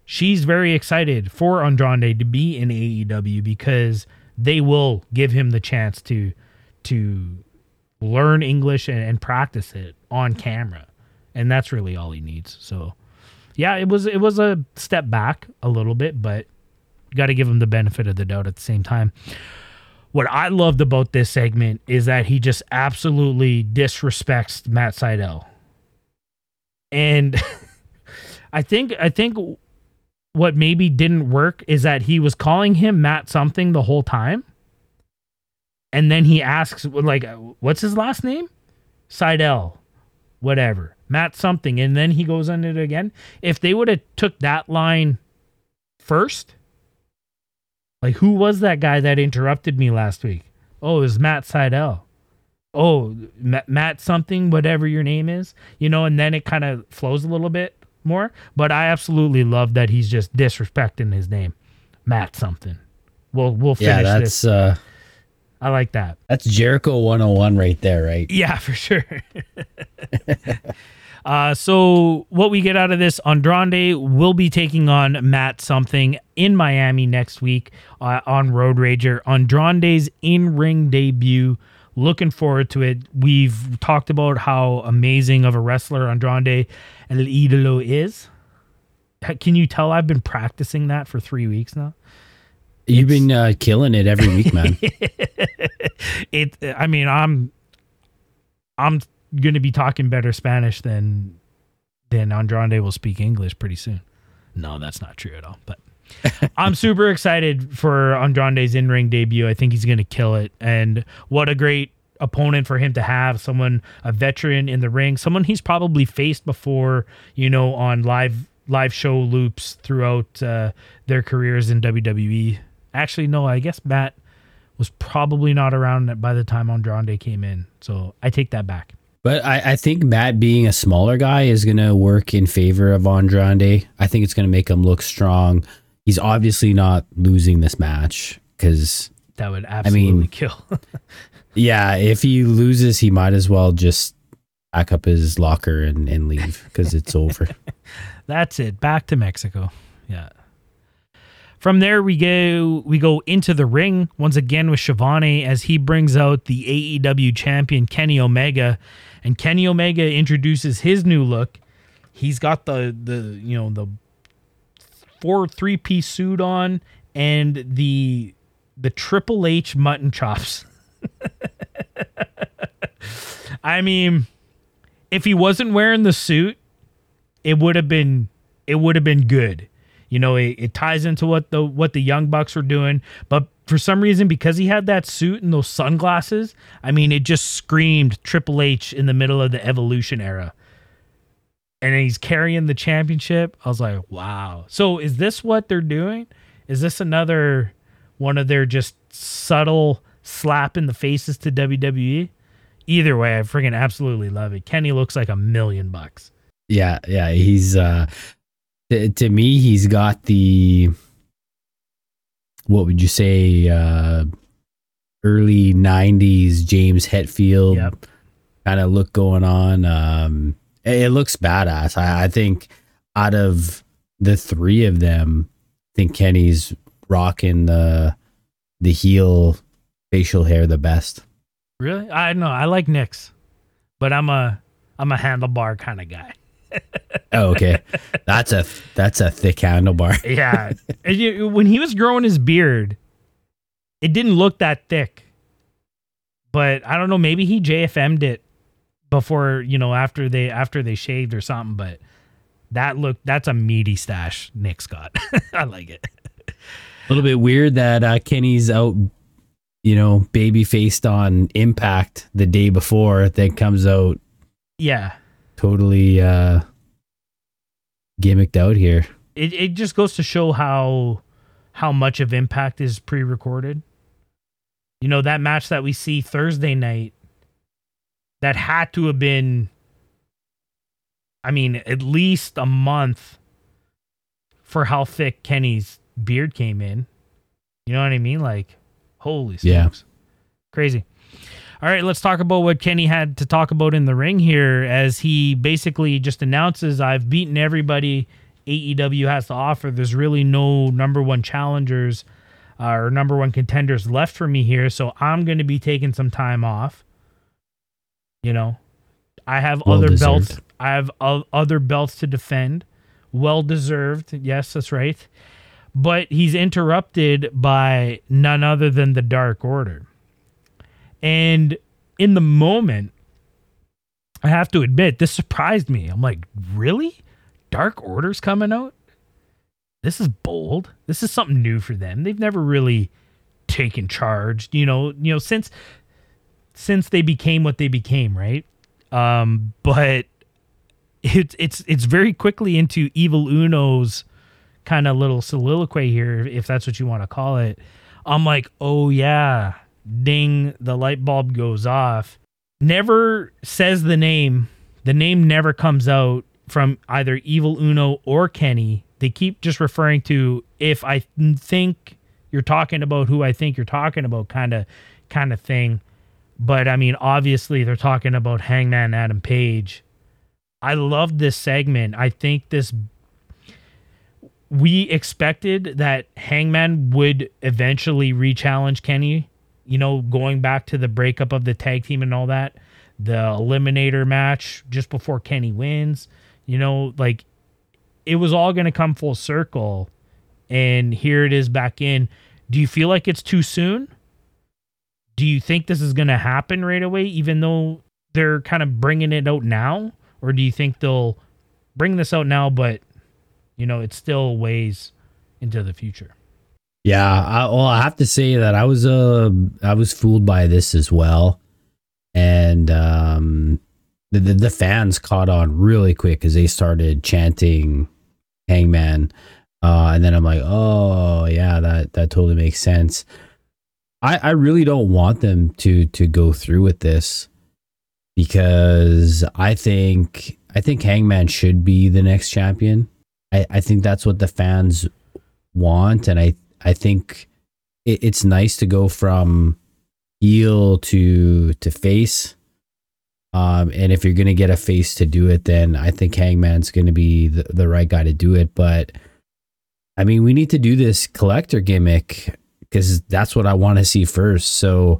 She's very excited for Andrade to be in AEW because they will give him the chance to to learn English and, and practice it on camera. And that's really all he needs. So yeah, it was it was a step back a little bit, but got to give him the benefit of the doubt at the same time. What I loved about this segment is that he just absolutely disrespects Matt Sydal. And *laughs* I think I think what maybe didn't work is that he was calling him Matt something the whole time. And then he asks like what's his last name? Sydal. Whatever. Matt something and then he goes on it again. If they would have took that line first, like, who was that guy that interrupted me last week? Oh, it was Matt Sydal. Oh, Ma- Matt something, whatever your name is, you know, and then it kind of flows a little bit more. But I absolutely love that he's just disrespecting his name, Matt something. We'll we'll finish yeah that's this. uh I like that. that's jericho 101 right there right Yeah, *laughs* for sure. *laughs* uh, so what we get out of this, Andrade will be taking on Matt something in Miami next week uh, on Road Rager. Andrade's in-ring debut. Looking forward to it. We've talked about how amazing of a wrestler Andrade El Idolo is. Can you tell I've been practicing that for three weeks now? you've been uh, killing it every week man *laughs* it i mean i'm i'm gonna be talking better spanish than than andrade will speak english pretty soon no that's not true at all but *laughs* i'm super excited for andrade's in-ring debut i think he's gonna kill it and what a great opponent for him to have someone a veteran in the ring someone he's probably faced before you know on live live show loops throughout uh, their careers in wwe actually no i guess matt was probably not around by the time Andrade came in. So I take that back. But I, I think Matt being a smaller guy is going to work in favor of Andrade. I think it's going to make him look strong. He's obviously not losing this match because, That would absolutely mean- kill. *laughs* yeah, if he loses, he might as well just pack up his locker and, and leave because it's over. *laughs* That's it. Back to Mexico. Yeah. From there we go we go into the ring once again with Schiavone as he brings out the AEW champion Kenny Omega and Kenny Omega introduces his new look. He's got the the you know the four three piece suit on and the the Triple H mutton chops. *laughs* I mean, if he wasn't wearing the suit, it would have been it would have been good. You know, it, it ties into what the what the young bucks were doing, but for some reason, because he had that suit and those sunglasses, I mean, it just screamed Triple H in the middle of the Evolution era. And he's carrying the championship. I was like, wow. So is this what they're doing? Is this another one of their just subtle slap in the faces to WWE? Either way, I freaking absolutely love it. Kenny looks like a million bucks. Yeah, yeah, he's uh to, to me he's got the what would you say uh early 90s James Hetfield Yep. kind of look going on. Um it, looks badass. I, I think out of the three of them, I think Kenny's rocking the the heel facial hair the best. Really? I know. I like Nick's, but I'm a I'm a handlebar kind of guy. Oh, okay. that's a that's a thick handlebar. *laughs* Yeah. And you- when he was growing his beard, it didn't look that thick. But I don't know, maybe he JFM'd it before, you know, after they after they shaved or something, but that look that's a meaty stash Nick's *laughs* got. I like it. A little bit weird that uh, Kenny's out, you know, baby faced on Impact the day before, then comes out Yeah. totally uh, gimmicked out here. It it just goes to show how how much of impact is pre-recorded. You know, that match that we see Thursday night that had to have been I mean, at least a month for how thick Kenny's beard came in. You know what I mean? Like, holy Yeah. smokes. Crazy. All right, let's talk about what Kenny had to talk about in the ring here as he basically just announces I've beaten everybody AEW has to offer. There's really no number one challengers uh, or number one contenders left for me here, so I'm going to be taking some time off. You know, I have Well other belts. I have o- other belts to defend. Well deserved. Yes, that's right. But he's interrupted by none other than the Dark Order. And in the moment, I have to admit, this surprised me. I'm like, really? Dark Order's coming out? This is bold. This is something new for them. They've never really taken charge, you know, you know, since since they became what they became, right? Um, but it's it's it's very quickly into Evil Uno's kind of little soliloquy here, if that's what you want to call it. I'm like, oh yeah, ding, the light bulb goes off. Never says the name. The name never comes out from either Evil Uno or Kenny. They keep just referring to if I think you're talking about who I think you're talking about, kind of, kind of thing. But I mean, obviously they're talking about Hangman Adam Page. I love this segment. I think this we expected that Hangman would eventually re-challenge Kenny, you know, going back to the breakup of the tag team and all that, the eliminator match just before Kenny wins, you know, like it was all going to come full circle and here it is back in. Do you feel like it's too soon? Do you think this is going to happen right away even though they're kind of bringing it out now or do you think they'll bring this out now but you know, it's still ways into the future. Yeah, I, well, I have to say that I was uh I was fooled by this as well, and um, the the, the fans caught on really quick because they started chanting Hangman, uh, and then I'm like, oh yeah, that that totally makes sense. I I really don't want them to to go through with this because I think I think Hangman should be the next champion. I, I think that's what the fans want, and I I think it, it's nice to go from heel to to face. Um, and if you're gonna get a face to do it, then I think Hangman's gonna be the, the right guy to do it. But I mean, we need to do this collector gimmick because that's what I want to see first. So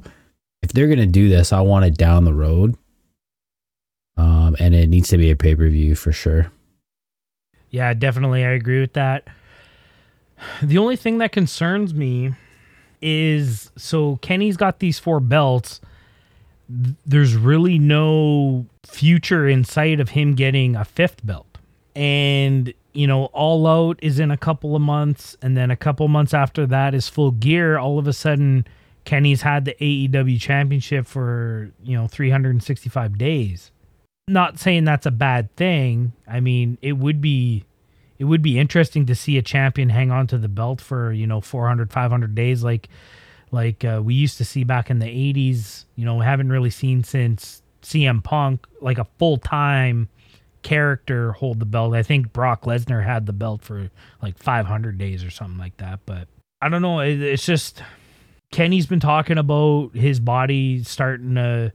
if they're gonna do this, I want it down the road. Um, and it needs to be a pay per view for sure. Yeah, definitely. I agree with that. The only thing that concerns me is so Kenny's got these four belts. There's really no future in sight of him getting a fifth belt. And you know, All Out is in a couple of months, and then a couple months after that is Full Gear. All of a sudden, Kenny's had the AEW championship for, you know, 365 days. Not saying that's a bad thing. I mean, it would be it would be interesting to see a champion hang on to the belt for, you know, 400 500 days like like uh, we used to see back in the 80s, you know, haven't really seen since CM Punk like a full-time character hold the belt. I think Brock Lesnar had the belt for like 500 days or something like that, but I don't know, it, it's just Kenny's been talking about his body starting to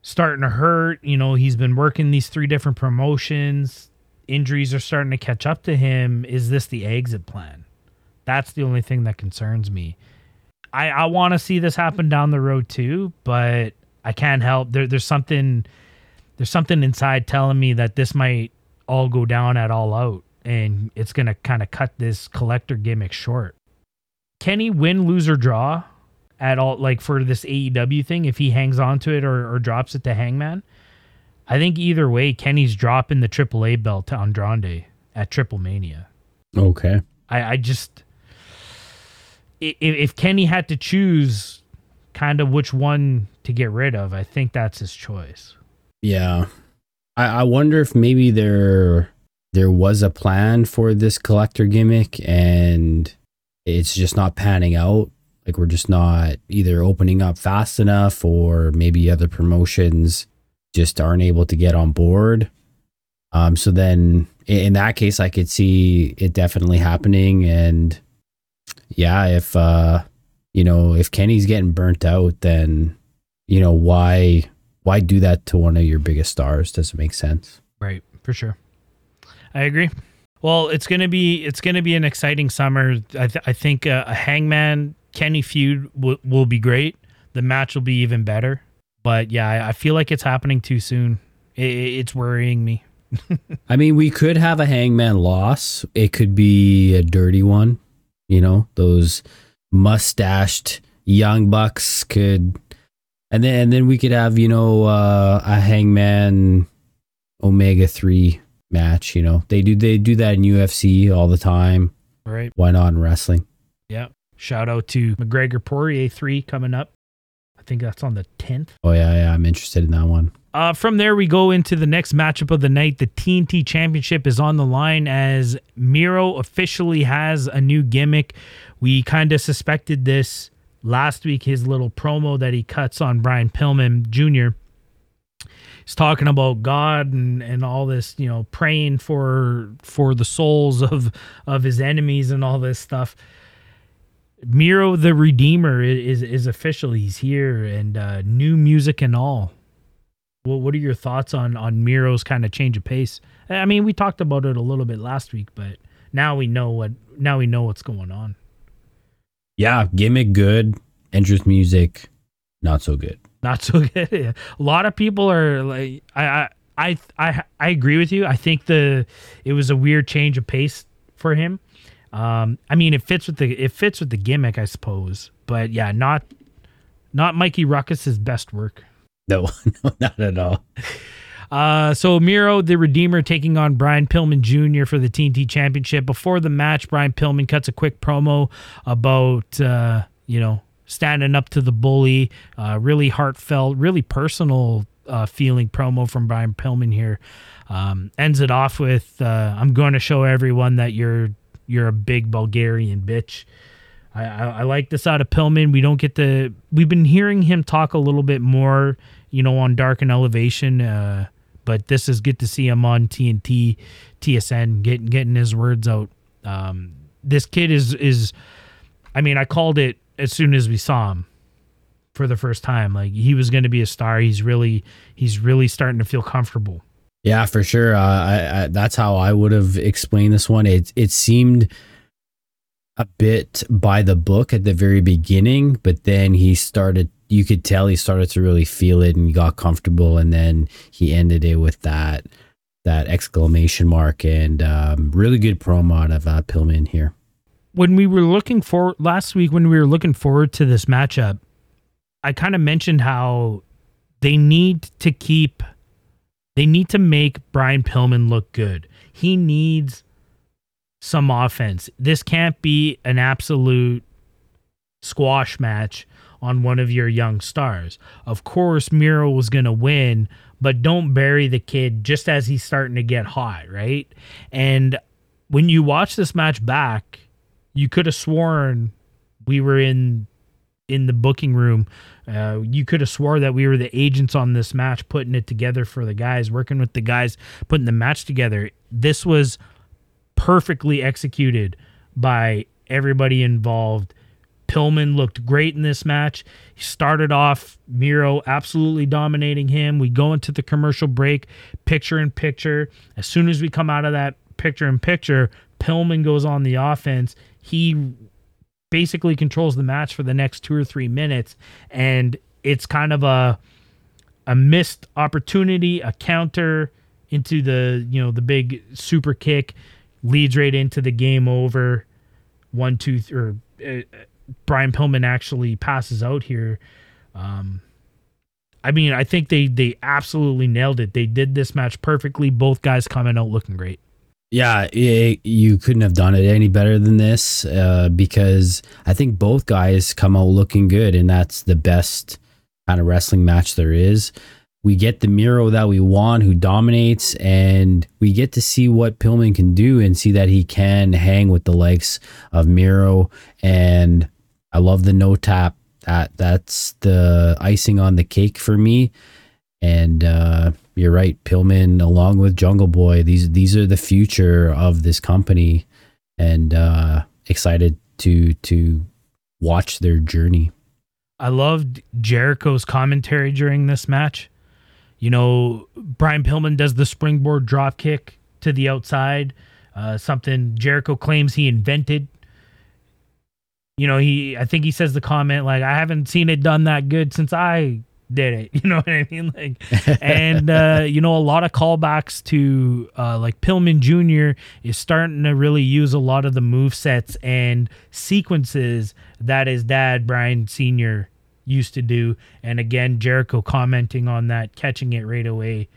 starting to hurt. You know, he's been working these three different promotions. Injuries are starting to catch up to him. Is this the exit plan? That's the only thing that concerns me. I, I want to see this happen down the road too, but I can't help there. There's something there's something inside telling me that this might all go down at all out, and it's gonna kind of cut this collector gimmick short. Can he win, lose, or draw at all? Like for this AEW thing, if he hangs on to it or, or drops it to Hangman, I think either way, Kenny's dropping the AAA belt to Andrade at Triple Mania. Okay. I, I just if, if Kenny had to choose kind of which one to get rid of, I think that's his choice. Yeah. I, I wonder if maybe there there was a plan for this collector gimmick and it's just not panning out. Like we're just not either opening up fast enough or maybe other promotions just aren't able to get on board. Um, so then in that case, I could see it definitely happening. And yeah, if, uh, you know, if Kenny's getting burnt out, then, you know, why, why do that to one of your biggest stars? Doesn't make sense. Right. For sure. I agree. Well, it's gonna be it's gonna be an exciting summer. I, th- I think uh, a Hangman Kenny feud w- will be great. The match will be even better. But yeah, I, I feel like it's happening too soon. It, it's worrying me. *laughs* I mean, we could have a Hangman loss. It could be a dirty one. You know, those mustached young bucks could, and then and then we could have you know uh, a Hangman Omega three match. You know, they do they do that in UFC all the time. Right. Why not in wrestling? Yeah. Shout out to McGregor Poirier three coming up. I think that's on the tenth. Oh yeah, yeah, I'm interested in that one. Uh, from there, we go into the next matchup of the night. The TNT Championship is on the line as Miro officially has a new gimmick. We kind of suspected this last week, his little promo that he cuts on Brian Pillman Jr. He's talking about God and, and all this, you know, praying for for the souls of of his enemies and all this stuff. Miro the Redeemer is is official. He's here and uh, new music and all. Well, what are your thoughts on on Miro's kind of change of pace? I mean, we talked about it a little bit last week, but now we know what now we know what's going on. Yeah, gimmick good, entrance music not so good. Not so *laughs* good. a lot of people are like, I, I, I, I agree with you. I think the it was a weird change of pace for him. Um, I mean, it fits with the it fits with the gimmick, I suppose. But yeah, not not Mikey Rukus's best work. No, *laughs* no, not at all. *laughs* Uh, so Miro, the Redeemer, taking on Brian Pillman Jr. for the TNT Championship. Before the match, Brian Pillman cuts a quick promo about uh, you know standing up to the bully. Uh, really heartfelt, really personal uh, feeling promo from Brian Pillman here. Um, ends it off with uh, "I'm going to show everyone that you're you're a big Bulgarian bitch." I, I, I like this out of Pillman. We don't get the. We've been hearing him talk a little bit more, you know, on Dark and Elevation. Uh, but this is good to see him on TNT, TSN, getting getting his words out. Um, this kid is is, I mean, I called it as soon as we saw him for the first time. Like he was going to be a star. He's really he's really starting to feel comfortable. Yeah, for sure. Uh, I, I, that's how I would have explained this one. It it seemed a bit by the book at the very beginning, but then he started. You could tell he started to really feel it and got comfortable, and then he ended it with that that exclamation mark and um, really good promo out of uh, Pillman here. When we were looking for last week, when we were looking forward to this matchup, I kind of mentioned how they need to keep they need to make Brian Pillman look good. He needs some offense. This can't be an absolute squash match on one of your young stars. Of course, Miro was going to win, but don't bury the kid just as he's starting to get hot, right? And when you watch this match back, you could have sworn we were in in the booking room. Uh, you could have swore that we were the agents on this match, putting it together for the guys, working with the guys, putting the match together. This was perfectly executed by everybody involved. Pillman looked great in this match. He started off Miro absolutely dominating him. We go into the commercial break, picture in picture. As soon as we come out of that picture in picture, Pillman goes on the offense. He basically controls the match for the next two or three minutes, and it's kind of a a missed opportunity, a counter into the you know the big super kick leads right into the game over. One two th- or uh, Brian Pillman actually passes out here. Um, I mean, I think they they absolutely nailed it. They did this match perfectly. Both guys coming out looking great. Yeah, it, you couldn't have done it any better than this uh, because I think both guys come out looking good, and that's the best kind of wrestling match there is. We get the Miro that we want, who dominates, and we get to see what Pillman can do and see that he can hang with the likes of Miro. And I love the no tap. That that's the icing on the cake for me. And uh, you're right, Pillman, along with Jungle Boy, these these are the future of this company, and uh, excited to to watch their journey. I loved Jericho's commentary during this match. You know, Brian Pillman does the springboard drop kick to the outside, uh, something Jericho claims he invented. You know, he I think he says the comment like, "I haven't seen it done that good since I did it. *laughs* You know what I mean? Like, and uh, you know, a lot of callbacks to uh, like Pillman Jr. is starting to really use a lot of the move sets and sequences that his dad Brian Sr. used to do. And again, Jericho commenting on that, catching it right away.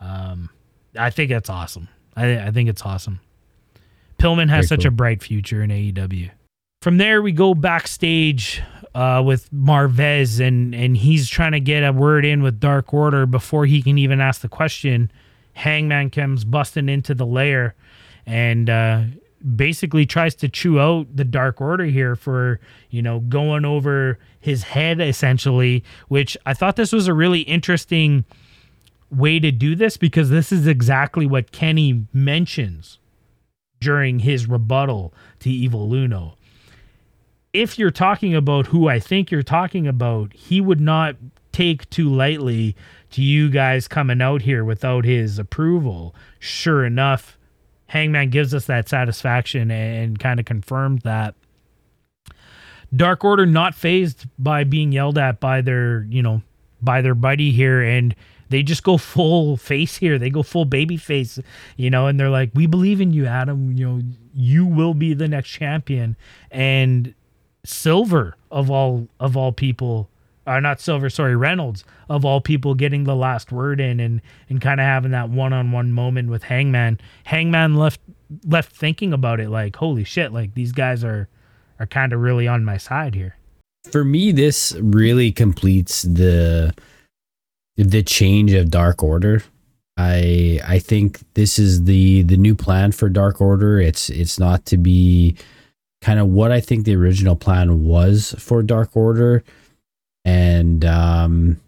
Um, I think that's awesome. I, I think it's awesome. Pillman has Very such cool. a bright future in AEW. From there, we go backstage uh, with Marvez, and and he's trying to get a word in with Dark Order before he can even ask the question. Hangman comes busting into the lair, and uh, basically tries to chew out the Dark Order here for you know going over his head essentially. Which I thought this was a really interesting way to do this because this is exactly what Kenny mentions during his rebuttal to Evil Uno. If you're talking about who I think you're talking about, he would not take too lightly to you guys coming out here without his approval. Sure enough, Hangman gives us that satisfaction and kind of confirmed that. Dark Order not phased by being yelled at by their, you know, by their buddy here and they just go full face here. They go full baby face, you know, and they're like, "We believe in you, Adam. You know, you will be the next champion." And Silver of all of all people, or not Silver, sorry, Reynolds of all people, getting the last word in and and kind of having that one on one moment with Hangman. Hangman left left thinking about it, like, "Holy shit! Like these guys are are kind of really on my side here." For me, this really completes the the change of Dark Order. I I think this is the the new plan for Dark Order. It's it's not to be kind of what I think the original plan was for Dark Order, and um,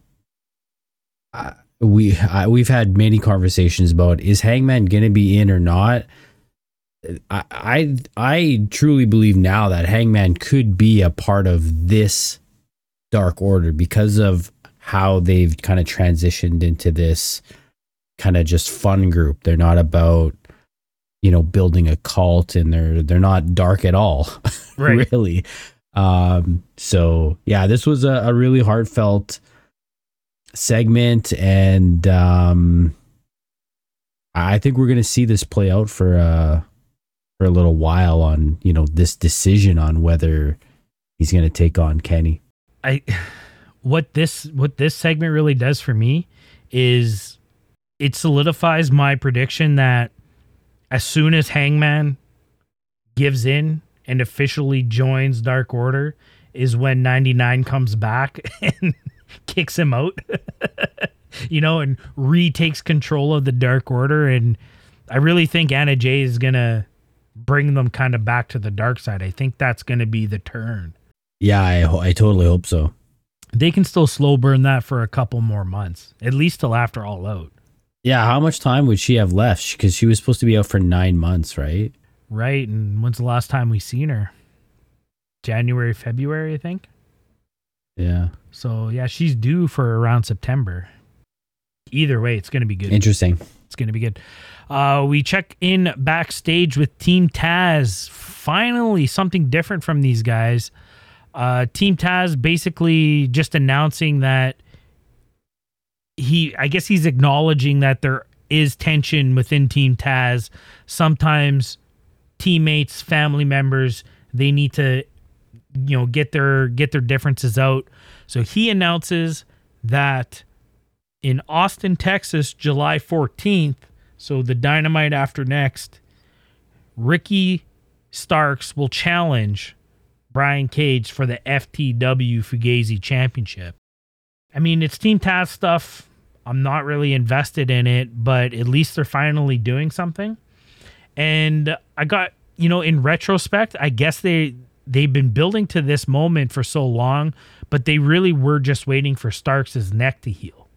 I, we I, we've had many conversations about is Hangman gonna be in or not. I, I I truly believe now that Hangman could be a part of this Dark Order because of how they've kind of transitioned into this kind of just fun group. They're not about you know building a cult and they're they're not dark at all *laughs* Right. really um so yeah this was a, a really heartfelt segment and um i think we're gonna see this play out for uh for a little while on you know this decision on whether he's gonna take on kenny. I *sighs* what this what this segment really does for me is it solidifies my prediction that as soon as Hangman gives in and officially joins Dark Order is when 99 comes back *laughs* and kicks him out. *laughs* you know, and retakes control of the Dark Order and I really think Anna Jay is going to bring them kind of back to the dark side. I think that's going to be the turn. Yeah, I, ho- I totally hope so. They can still slow burn that for a couple more months, at least till after All Out. Yeah, how much time would she have left? Because she was supposed to be out for nine months, right? Right. And when's the last time we seen her? January, February, I think. Yeah. So yeah, she's due for around September. Either way, it's going to be good. Interesting. It's going to be good. Uh, we check in backstage with Team Taz. Finally, something different from these guys. Uh, Team Taz basically just announcing that he, I guess he's acknowledging that there is tension within Team Taz. Sometimes teammates, family members, they need to, you know, get their get their differences out. So he announces that in Austin, Texas, July 14th, so the dynamite after next, Ricky Starks will challenge Brian Cage for the FTW Fugazi Championship. I mean, it's Team Taz stuff. I'm not really invested in it, but at least they're finally doing something. And I got, you know, in retrospect, I guess they they've been building to this moment for so long, but they really were just waiting for Starks' neck to heal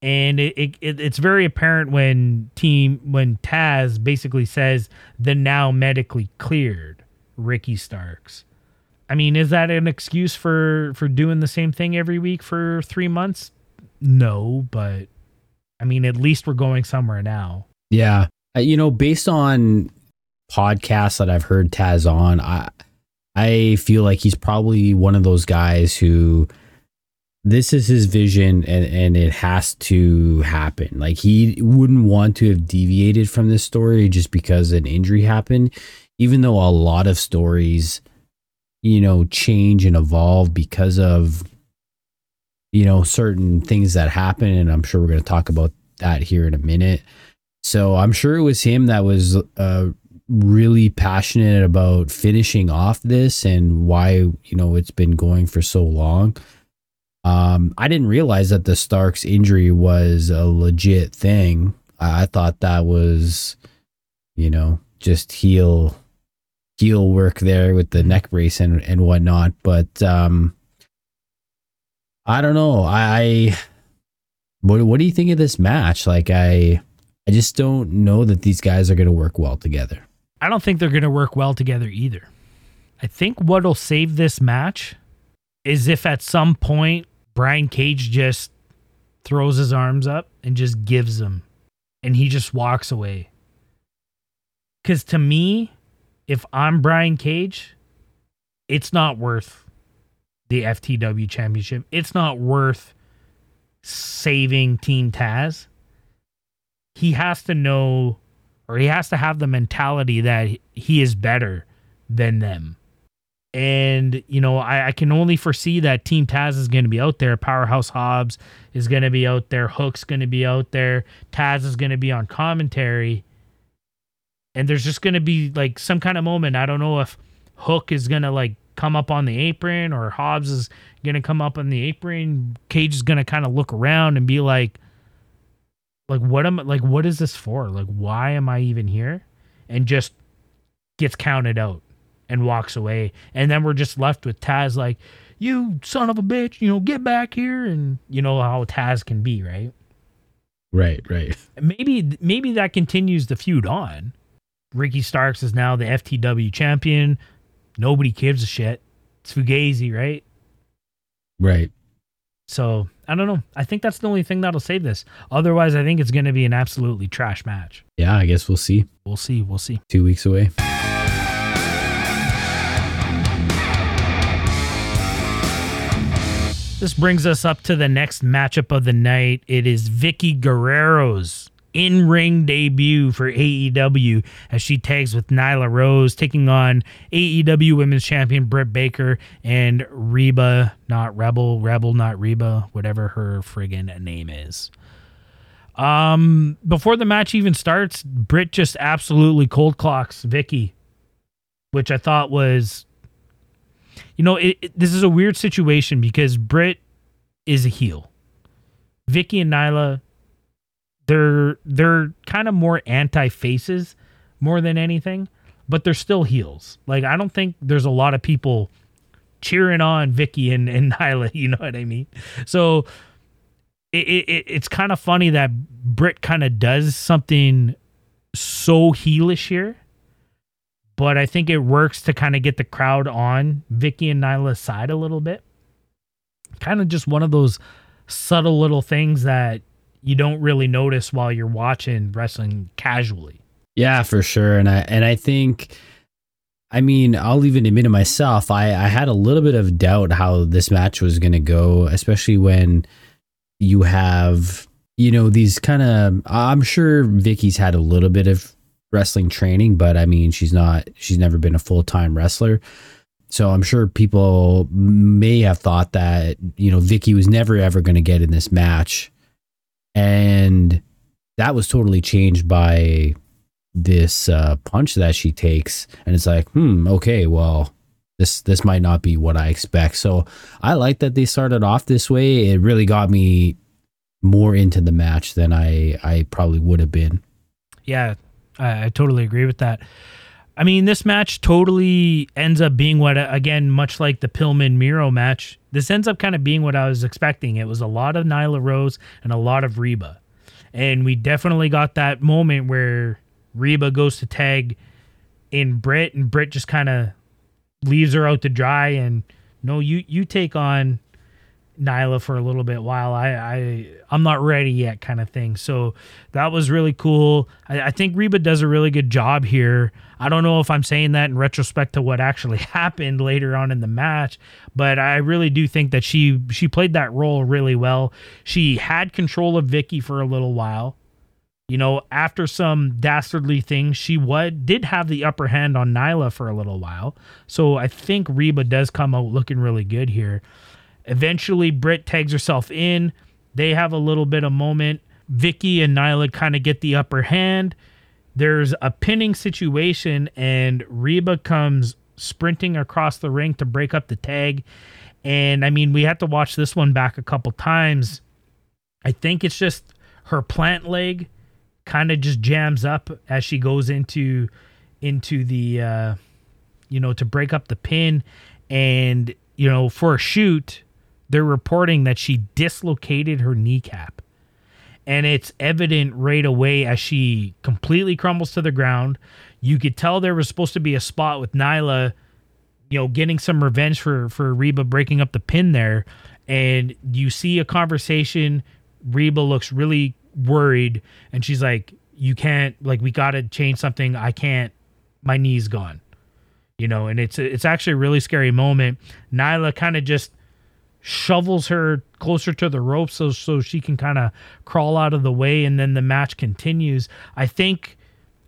and it, it, it's very apparent when team when Taz basically says the now medically cleared Ricky Starks. I mean, is that an excuse for for doing the same thing every week for 3 months? No, but I mean, at least we're going somewhere now. Yeah. Uh, you know, based on podcasts that I've heard Taz on, I I feel like he's probably one of those guys who this is his vision and, and it has to happen. Like he wouldn't want to have deviated from this story just because an injury happened, even though a lot of stories, you know, change and evolve because of, you know, certain things that happen. And I'm sure we're going to talk about that here in a minute. So I'm sure it was him that was uh, really passionate about finishing off this and why, you know, it's been going for so long. Um, I didn't realize that the Starks injury was a legit thing. I, I thought that was, you know, just heel heel work there with the neck brace and, and whatnot. But um, I don't know. I, I what what do you think of this match? Like I I just don't know that these guys are going to work well together. I don't think they're going to work well together either. I think what'll save this match is if at some point Brian Cage just throws his arms up and just gives them and he just walks away. Cuz to me, if I'm Brian Cage, it's not worth the FTW championship. It's not worth saving Team Taz. He has to know or he has to have the mentality that he is better than them. And, you know, I, I can only foresee that Team Taz is going to be out there. Powerhouse Hobbs is going to be out there. Hook's going to be out there. Taz is going to be on commentary. And there's just going to be like some kind of moment. I don't know if Hook is going to like come up on the apron or Hobbs is going to come up on the apron. Cage is going to kind of look around and be like, like what am like what is this for? Like why am I even here? And just gets counted out and walks away. And then we're just left with Taz like, "You son of a bitch, you know, get back here." And you know how Taz can be, right? Right, right. Maybe maybe that continues the feud on. Ricky Starks is now the FTW champion. Nobody gives a shit. It's Fugazi, right? Right. So I don't know. I think that's the only thing that'll save this. Otherwise, I think it's going to be an absolutely trash match. Yeah, I guess we'll see. We'll see. We'll see. Two weeks away. This brings us up to the next matchup of the night. It is Vickie Guerrero's in ring debut for AEW as she tags with Nyla Rose, taking on AEW Women's Champion Britt Baker and Reba, not Rebel, Rebel, not Reba, whatever her friggin' name is. Um, before the match even starts, Britt just absolutely cold clocks Vickie. which I thought was, you know, it, it- this is a weird situation because Britt is a heel. Vickie and Nyla, they're they're kind of more anti faces more than anything, but they're still heels. Like I don't think there's a lot of people cheering on Vickie and, and *laughs* Nyla. You know what I mean? So it, it, it's kind of funny that Britt kind of does something so heelish here, but I think it works to kind of get the crowd on Vickie and Nyla's side a little bit. Kind of just one of those subtle little things that you don't really notice while you're watching wrestling casually. Yeah, for sure. And I and I think I mean, I'll even admit to myself, I, I had a little bit of doubt how this match was gonna go, especially when you have, you know, these kind of I'm sure Vickie's had a little bit of wrestling training, but I mean she's not she's never been a full time wrestler. So I'm sure people may have thought that, you know, Vickie was never ever gonna get in this match. And that was totally changed by this uh, punch that she takes, and it's like, hmm, okay, well, this this might not be what I expect. So I like that they started off this way. It really got me more into the match than I I probably would have been. Yeah, I, I totally agree with that. I mean, this match totally ends up being what, again, much like the Pillman Miro match, this ends up kind of being what I was expecting. It was a lot of Nyla Rose and a lot of Reba. And we definitely got that moment where Reba goes to tag in Britt, and Britt just kind of leaves her out to dry. And no, you you take on Nyla for a little bit while I, I I'm not ready yet kind of thing. So that was really cool. I, I think Reba does a really good job here. I don't know if I'm saying that in retrospect to what actually *laughs* happened later on in the match, but I really do think that she she played that role really well. She had control of Vickie for a little while. You know, after some dastardly things, she what did have the upper hand on Nyla for a little while. So I think Reba does come out looking really good here. Eventually, Britt tags herself in. They have a little bit of moment. Vickie and Nyla kind of get the upper hand. There's a pinning situation, and Reba comes sprinting across the ring to break up the tag. And I mean, we had to watch this one back a couple times. I think it's just her plant leg kind of just jams up as she goes into into the uh you know to break up the pin and you know for a shoot they're reporting that she dislocated her kneecap. And it's evident right away as she completely crumbles to the ground. You could tell there was supposed to be a spot with Nyla you know getting some revenge for for Reba breaking up the pin there. And you see a conversation. Reba looks really worried. And she's like you can't like we got to change something. I can't. My knee's gone. You know and it's it's actually a really scary moment. Nyla kind of just shovels her closer to the rope so so she can kind of crawl out of the way and then the match continues I think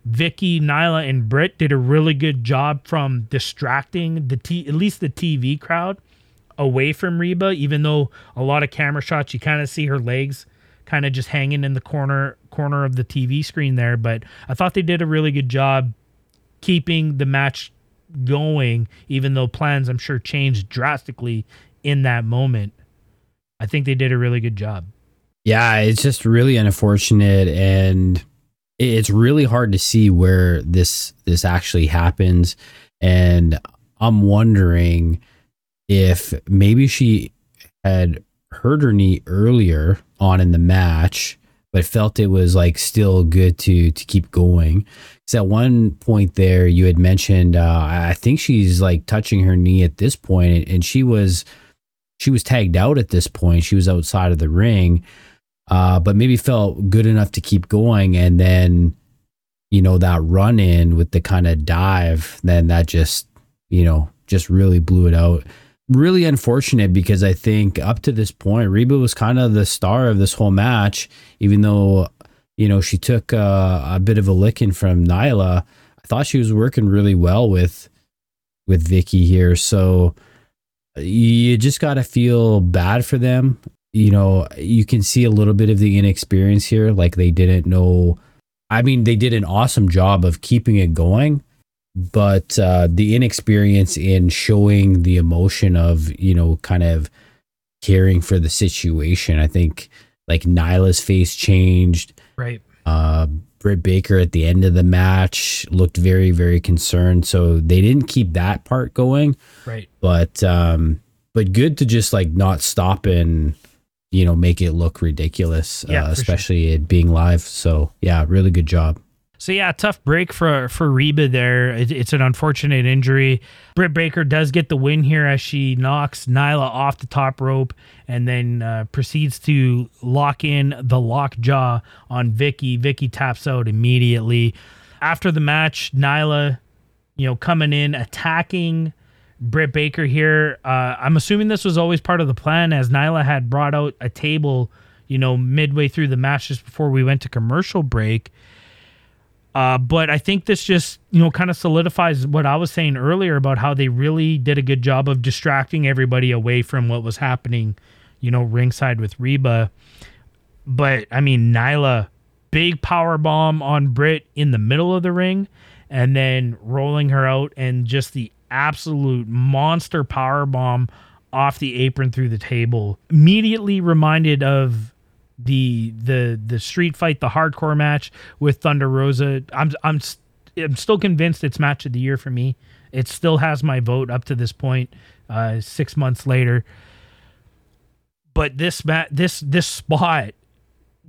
Vickie, Nyla, and Britt did a really good job from distracting the t- at least the TV crowd away from Reba, even though a lot of camera shots you kind of see her legs kind of just hanging in the corner corner of the TV screen there. But I thought they did a really good job keeping the match going, even though plans I'm sure changed drastically in that moment. I think they did a really good job. Yeah, it's just really unfortunate and it's really hard to see where this this actually happens and I'm wondering if maybe she had hurt her knee earlier on in the match but felt it was like still good to to keep going. Because at one point there, you had mentioned uh, I think she's like touching her knee at this point, and she was she was tagged out at this point. She was outside of the ring, uh, but maybe felt good enough to keep going, and then you know that run in with the kind of dive, then that just you know just really blew it out really unfortunate because I think up to this point, Reba was kind of the star of this whole match, even though, you know, she took uh, a bit of a licking from Nyla. I thought she was working really well with with Vickie here. So you just got to feel bad for them. You know, you can see a little bit of the inexperience here. Like they didn't know. I mean, they did an awesome job of keeping it going, but uh, the inexperience in showing the emotion of you know kind of caring for the situation. I think like Nyla's face changed. Right. Uh, Britt Baker at the end of the match looked very very concerned. So they didn't keep that part going. Right. But um, but good to just like not stop and you know make it look ridiculous, Yeah, uh, for sure. especially it being live. So yeah, really good job. So yeah, tough break for for Reba there. It, it's an unfortunate injury. Britt Baker does get the win here as she knocks Nyla off the top rope and then uh, proceeds to lock in the lockjaw on Vickie. Vickie taps out immediately. After the match, Nyla, you know, coming in attacking Britt Baker here. Uh, I'm assuming this was always part of the plan as Nyla had brought out a table, you know, midway through the match just before we went to commercial break. Uh, but I think this just, you know, kind of solidifies what I was saying earlier about how they really did a good job of distracting everybody away from what was happening, you know, ringside with Reba. But I mean, Nyla, big power bomb on Britt in the middle of the ring, and then rolling her out, and just the absolute monster power bomb off the apron through the table. Immediately reminded of the the the street fight, the hardcore match with Thunder Rosa. I'm I'm I'm still convinced it's match of the year for me. It still has my vote up to this point, uh, six months later. But this mat this this spot,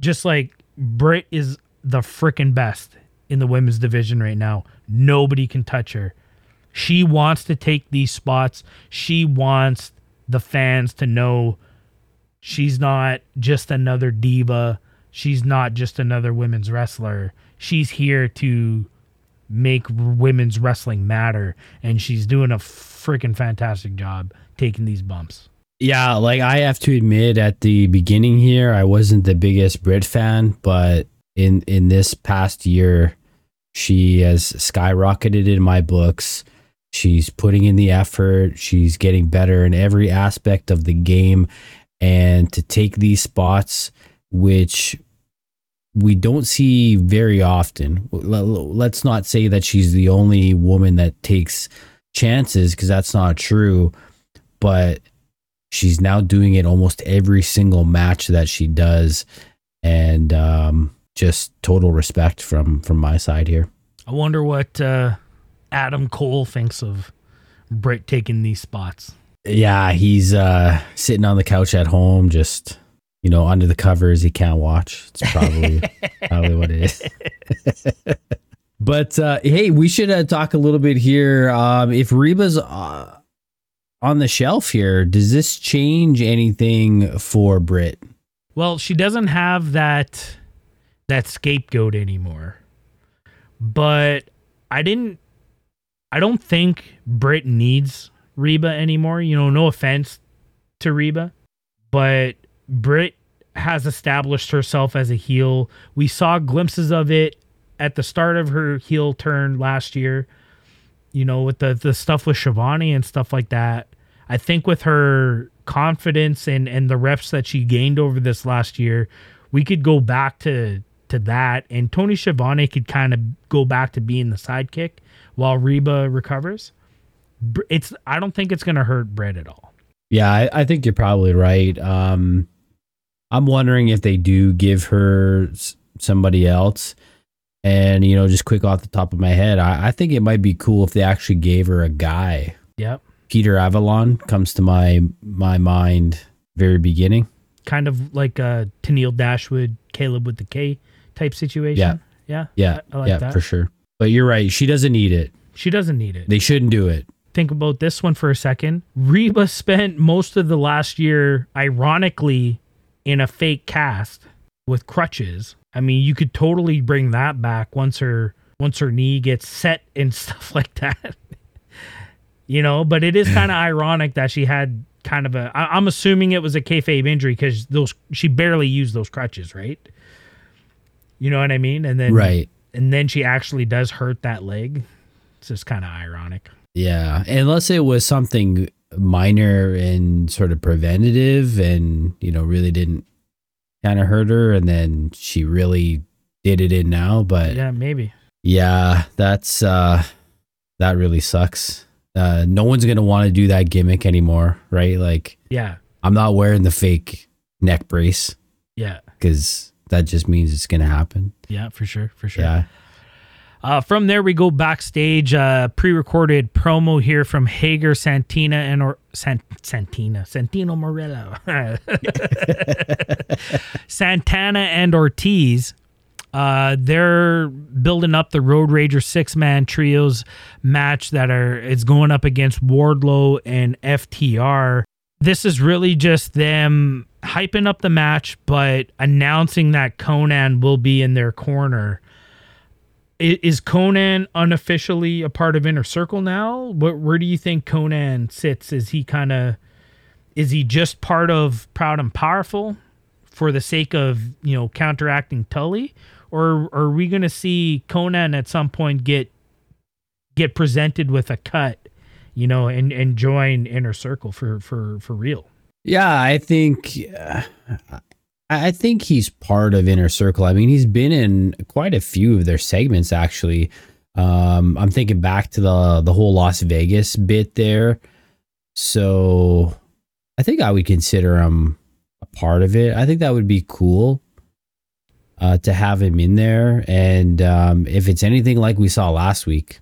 just like Britt is the freaking best in the women's division right now. Nobody can touch her. She wants to take these spots. She wants the fans to know she's not just another diva. She's not just another women's wrestler. She's here to make women's wrestling matter, and she's doing a freaking fantastic job taking these bumps. Yeah, like I have to admit at the beginning here, I wasn't the biggest Britt fan, but in in this past year, she has skyrocketed in my books. She's putting in the effort. She's getting better in every aspect of the game, and to take these spots, which we don't see very often. Let's not say that she's the only woman that takes chances because that's not true, but she's now doing it almost every single match that she does and um, just total respect from from my side here I wonder what uh, Adam Cole thinks of Britt taking these spots. Yeah he's uh sitting on the couch at home just you know under the covers. He can't watch. It's probably *laughs* probably what it is. *laughs* But uh hey we should uh, talk a little bit here. Um if reba's uh, on the shelf here does this change anything for Britt Well, she doesn't have that that scapegoat anymore. But I didn't I don't think Britt needs Reba anymore. You know, no offense to Reba, but Britt has established herself as a heel. We saw glimpses of it at the start of her heel turn last year. You know, with the the stuff with Schiavone and stuff like that. I think with her confidence and and the reps that she gained over this last year, we could go back to to that, and Tony Schiavone could kind of go back to being the sidekick while Reba recovers. It's I don't think it's gonna hurt Brett at all. Yeah, I, I think you're probably right. Um, I'm wondering if they do give her somebody else. And, you know, just quick off the top of my head, I, I think it might be cool if they actually gave her a guy. Yep, Peter Avalon comes to my my mind very beginning. kind of like a Tenille Dashwood, Kaleb with the K type situation. Yeah. yeah, Yeah, I, I like yeah, that. for sure. But you're right. She doesn't need it. She doesn't need it. They shouldn't do it. Think about this one for a second. Reba spent most of the last year, ironically, in a fake cast with crutches. I mean, you could totally bring that back once her once her knee gets set and *laughs* stuff like that. you know, but it is kind of *clears throat* ironic that she had kind of a. I, I'm assuming it was a kayfabe injury because those she barely used those crutches, right? You know what I mean? And then Right. and then she actually does hurt that leg. It's just kind of ironic. Yeah. Unless it was something minor and sort of preventative and, you know, really didn't kind of hurt her and then she really did it in now. But Yeah, maybe. yeah, that's uh that really sucks. Uh, no one's gonna want to do that gimmick anymore, right? Like, Yeah. I'm not wearing the fake neck brace Yeah. because that just means it's gonna happen. Yeah, for sure. For sure. Yeah. Uh, from there, we go backstage. Uh, pre-recorded promo here from Hager, Santina, and or San- Santina, Santino Marella, *laughs* Santana, and Ortiz. Uh, they're building up the Road Rager six-man trios match that are it's going up against Wardlow and FTR. This is really just them hyping up the match, but announcing that Konnan will be in their corner is Konnan unofficially a part of Inner Circle now? What, where do you think Konnan sits? Is he kind of is he just part of Proud and Powerful for the sake of you know counteracting Tully, or, are we going to see Konnan at some point get get presented with a cut, you know, and and join Inner Circle for for for real? Yeah, I think uh, I think he's part of Inner Circle. I mean, he's been in quite a few of their segments actually. Um, I'm thinking back to the the whole Las Vegas bit there. So I think I would consider him a part of it. I think that would be cool uh, to have him in there. And um, if it's anything like we saw last week,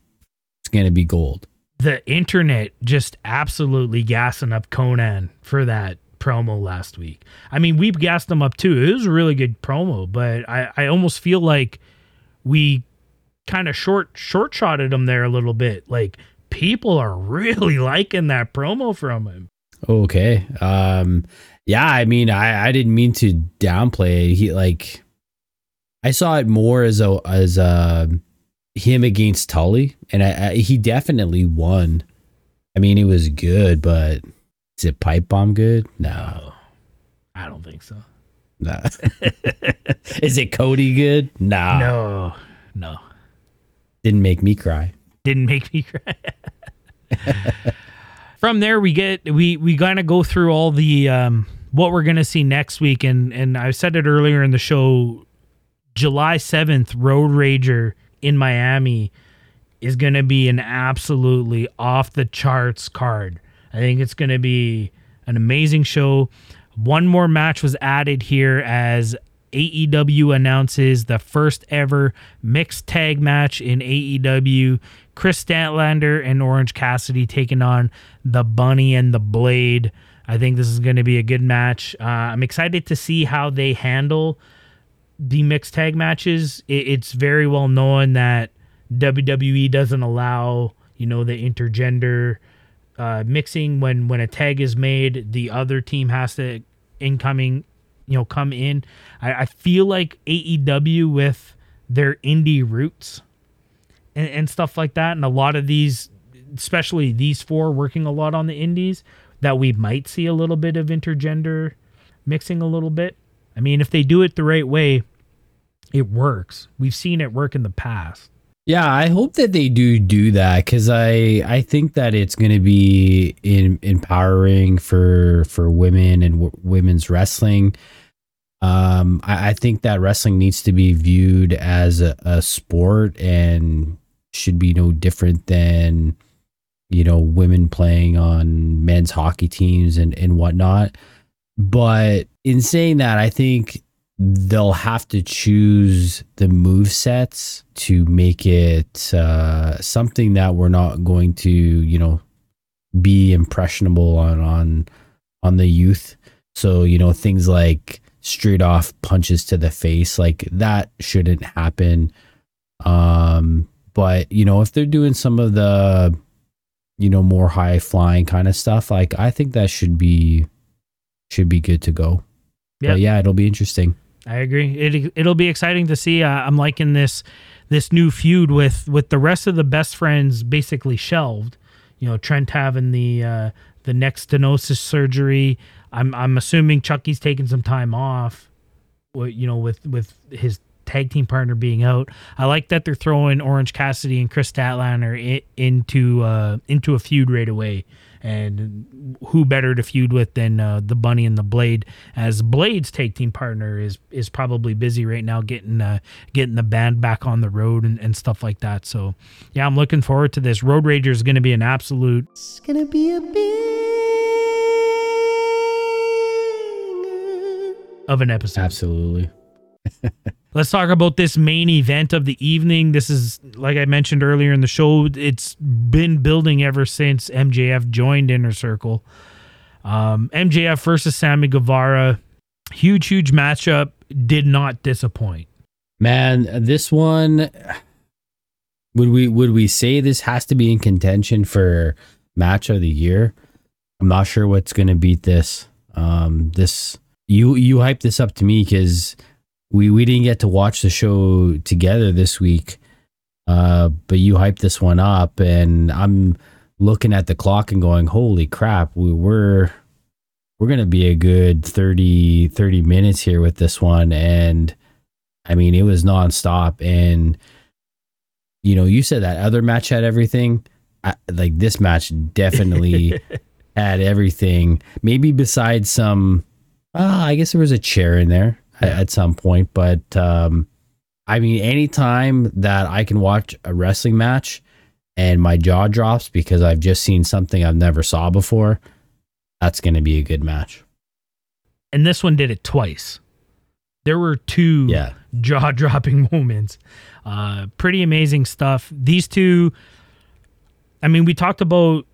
it's going to be gold. the internet just absolutely gassing up Konnan for that promo last week. I mean, we gassed him up too. It was a really good promo, but I, I almost feel like we kind of short short shotted him there a little bit. Like people are *laughs* really liking that promo from him. Okay. Um yeah, I mean I I didn't mean to downplay it. He like I saw it more as a as a him against Tully and I, I he definitely won. I mean, it was good, but is it pipe bomb good? No. I don't think so. No. *laughs* *laughs* is it Cody good? No. No, no. Didn't make me cry. didn't make me cry. *laughs* From there, we get we we gonna go through all the um, what we're gonna see next week, and and I said it earlier in the show. July seventh, Road Rager in Miami is gonna be an absolutely off the charts card. I think it's gonna be an amazing show. One more match was added here as AEW announces the first ever mixed tag match in AEW. Kris Statlander and Orange Cassidy taking on the Bunny and the Blade. I think this is going to be a good match. Uh, I'm excited to see how they handle the mixed tag matches. It, it's very well known that WWE doesn't allow, you know, the intergender uh, mixing when when a tag is made. The other team has to incoming, you know, come in. I, I feel like AEW with their indie roots and, and stuff like that, and a lot of these, especially these four, working a lot on the indies, that we might see a little bit of intergender mixing a little bit. I mean, if they do it the right way, it works. We've seen it work in the past. Yeah, I hope that they do do that because I I think that it's going to be in, empowering for for women and w- women's wrestling. Um, I, I think that wrestling needs to be viewed as a, a sport and should be no different than you know women playing on men's hockey teams and and whatnot. But in saying that, I think they'll have to choose the move sets to make it uh, something that we're not going to, you know, be impressionable on on on the youth. So you know things like straight off punches to the face, like that shouldn't happen. Um, but you know if they're doing some of the, you know, more high flying kind of stuff, like I think that should be should be good to go. Yeah. But yeah, it'll be interesting. I agree. It it'll be exciting to see. Uh, I'm liking this this new feud with with the rest of the best friends basically shelved. You know, Trent having the uh, the neck stenosis surgery. I'm I'm assuming Chucky's taking some time off. You know, with with his tag team partner being out. I like that they're throwing Orange Cassidy and Kris Statlander into uh, into a feud right away. And who better to feud with than uh, the Bunny and the Blade? As Blade's tag team partner is is probably busy right now getting uh, getting the band back on the road and, and stuff like that. So yeah, I'm looking forward to this. Road Rager is going to be an absolute. It's gonna be a big of an episode. Absolutely. *laughs* Let's talk about this main event of the evening. This is, like I mentioned earlier in the show, it's been building ever since MJF joined Inner Circle. Um, MJF versus Sammy Guevara, huge, huge matchup. Did not disappoint. Man, this one would we would we say this has to be in contention for match of the year? I'm not sure what's going to beat this. Um, this you you hyped this up to me because we we didn't get to watch the show together this week. Uh, but you hyped this one up, and I'm looking at the clock and going, "Holy crap! We were we're gonna be a good 30, 30 minutes here with this one." And I mean, it was nonstop, and you know, you said that other match had everything. I, like this match definitely *laughs* had everything. Maybe besides some, uh, I guess there was a chair in there at, some point, but um, I mean, anytime that I can watch a wrestling match and my jaw drops because I've just seen something I've never saw before, that's going to be a good match. And this one did it twice. There were two Yeah. jaw dropping *laughs* moments. Uh, pretty amazing stuff. These two, I mean, we talked about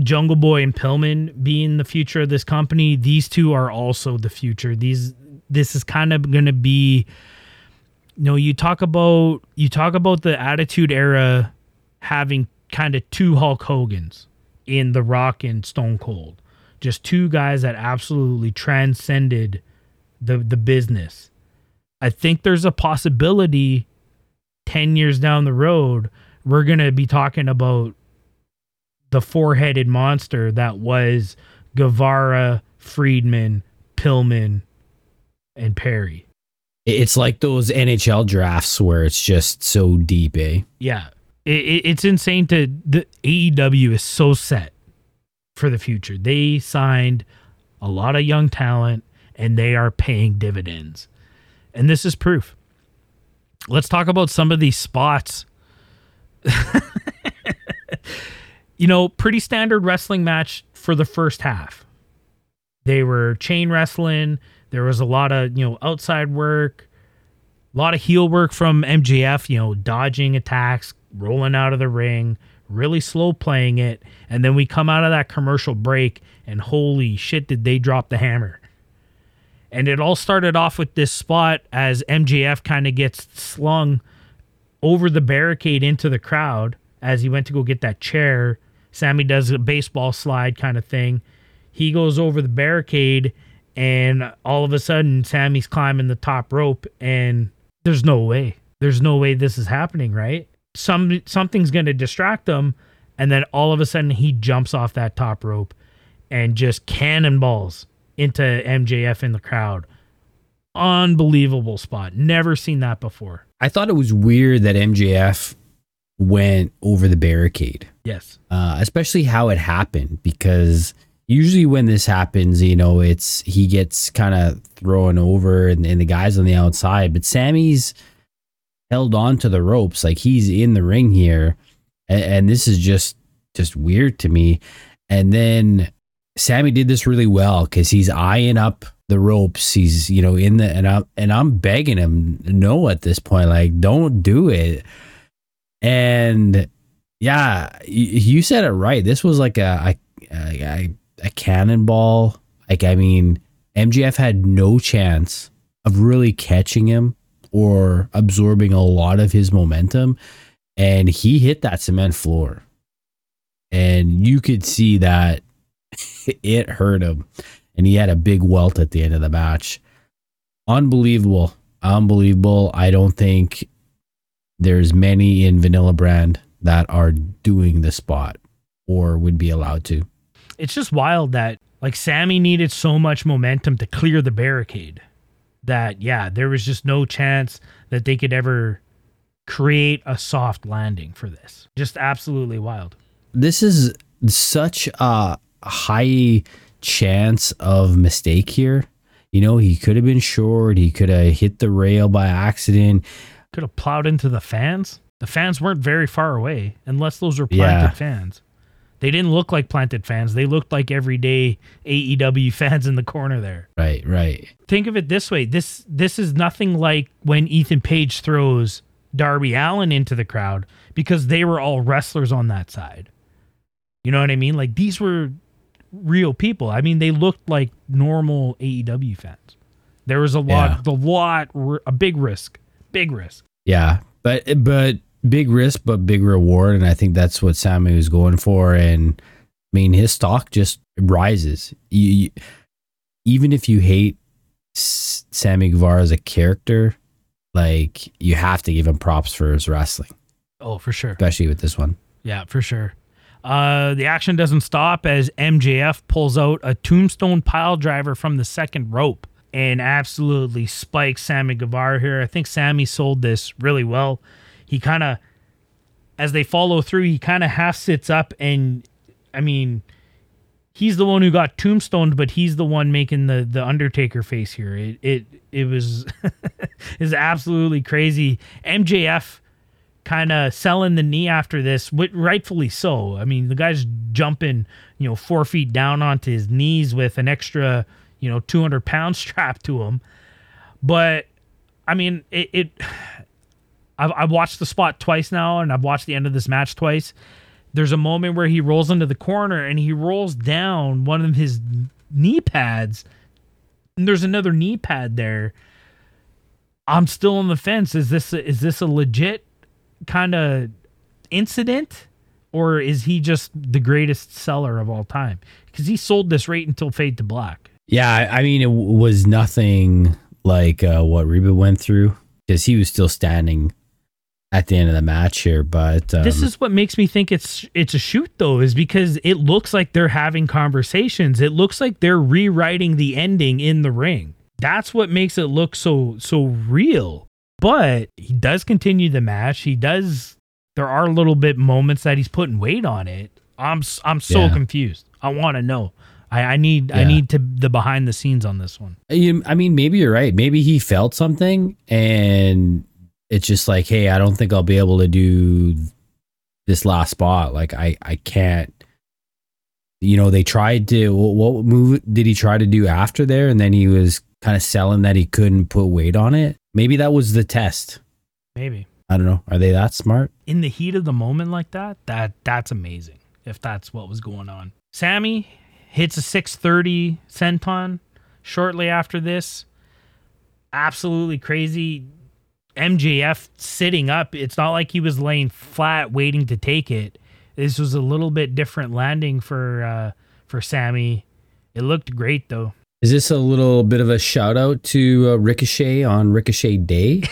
Jungle Boy and Pillman being the future of this company. These two are also the future. These this is kind of going to be you know, you talk about you talk about the Attitude Era having kind of two Hulk Hogans in The Rock and Stone Cold. Just two guys that absolutely transcended the the business. I think there's a possibility 10 years down the road we're going to be talking about the four-headed monster that was Guevara, Friedman, Pillman, and Perry. It's like those NHL drafts where it's just so deep, eh? Yeah. It, it, it's insane to the AEW is so set for the future. They signed a lot of young talent and they are paying dividends. And this is proof. Let's talk about some of these spots. *laughs* you know, pretty standard wrestling match for the first half. They were chain wrestling. There was a lot of, you know, outside work, a lot of heel work from MJF, you know, dodging attacks, rolling out of the ring, really slow playing it. And then we come out of that commercial break, and holy shit, did they drop the hammer. And it all started off with this spot as MJF kind of gets slung over the barricade into the crowd as he went to go get that chair. Sammy does a baseball slide kind of thing. He goes over the barricade, and all of a sudden, Sammy's climbing the top rope, and there's no way. There's no way this is happening, right? Some something's going to distract him, and then all of a sudden, he jumps off that top rope and just cannonballs into MJF in the crowd. Unbelievable spot. Never seen that before. I thought it was weird that MJF went over the barricade, Yes. uh, especially how it happened, because usually when this happens, you know, it's he gets kind of thrown over and, and the guy's on the outside, but Sammy's held on to the ropes like he's in the ring here, and, and this is just just weird to me. And then Sammy did this really well because he's eyeing up the ropes. He's you know in the and I'm and I'm begging him no at this point like don't do it. And yeah, y- you said it right. This was like a a, a, a cannonball. Like I mean, MJF had no chance of really catching him or absorbing a lot of his momentum, and he hit that cement floor, and you could see that *laughs* it hurt him, and he had a big welt at the end of the match. Unbelievable, unbelievable. I don't think there's many in Vanilla Brand that are doing the spot or would be allowed to. It's just wild that like Sammy needed so much momentum to clear the barricade that yeah, there was just no chance that they could ever create a soft landing for this. Just absolutely wild. This is such a high chance of mistake here. You know, he could have been short. He could have hit the rail by accident. Could have plowed into the fans. The fans weren't very far away, unless those were planted Yeah. fans. They didn't look like planted fans. They looked like everyday AEW *laughs* fans in the corner there. Right, right. Think of it this way: this this is nothing like when Ethan Page throws Darby Allin into the crowd because they were all wrestlers on that side. You know what I mean? Like these were real people. I mean, they looked like normal AEW fans. There was a lot, a lot, a big risk, big risk. Yeah, but but big risk, but big reward, and I think that's what Sammy was going for. And I mean, his stock just rises. You, you- even if you hate S- Sammy Guevara as a character, like you have to give him props for his wrestling, Oh, for sure. especially with this one. Yeah, for sure. Uh, the action doesn't stop as MJF pulls out a tombstone pile driver from the second rope and absolutely spikes Sammy Guevara here. I think Sammy sold this really well. He kind of, as they follow through, he kind of half sits up and, I mean, he's the one who got tombstoned, but he's the one making the the Undertaker face here. It it it was *laughs* is absolutely crazy. MJF kind of selling the knee after this, rightfully so. I mean, the guy's jumping, you know, four feet down onto his knees with an extra, you know, 200 pounds *laughs* strapped to him. But I mean, it, it I've, I've watched the spot twice now, and I've watched the end of this match twice. There's a moment where he rolls into the corner and he rolls down one of his knee pads, and there's another knee pad there. I'm still on the fence. Is this a, is this a legit kind of incident, or is he just the greatest seller of all time? Because he sold this right until Fade to Black. Yeah, I mean, it was nothing like uh, what Reba went through because he was still standing at the end of the match here. But um, this is what makes me think it's it's a shoot though is because it looks like they're having conversations. It looks like they're rewriting the ending in the ring. That's what makes it look so so real. But he does continue the match. He does there are little bit moments that he's putting weight on it. I'm I'm so Yeah. confused. I want to know. I i need i need to the behind the scenes on this one. I mean, maybe you're right. Maybe he felt something, and it's just like, hey, I don't think I'll be able to do this last spot. Like, I, I can't. You know, they tried to. What, what move did he try to do after there? And then he was kind of selling that he couldn't put weight on it. Maybe that was the test. maybe I don't know. Are they that smart? in the heat of the moment like that, that that's amazing. If that's what was going on. Sammy hits a 630 senton shortly after this. Absolutely crazy. MJF sitting up. It's not like he was laying flat waiting to take it. This was a little bit different landing for uh for Sammy. It looked great though. Is this a little bit of a shout out to uh, Ricochet on Ricochet Day?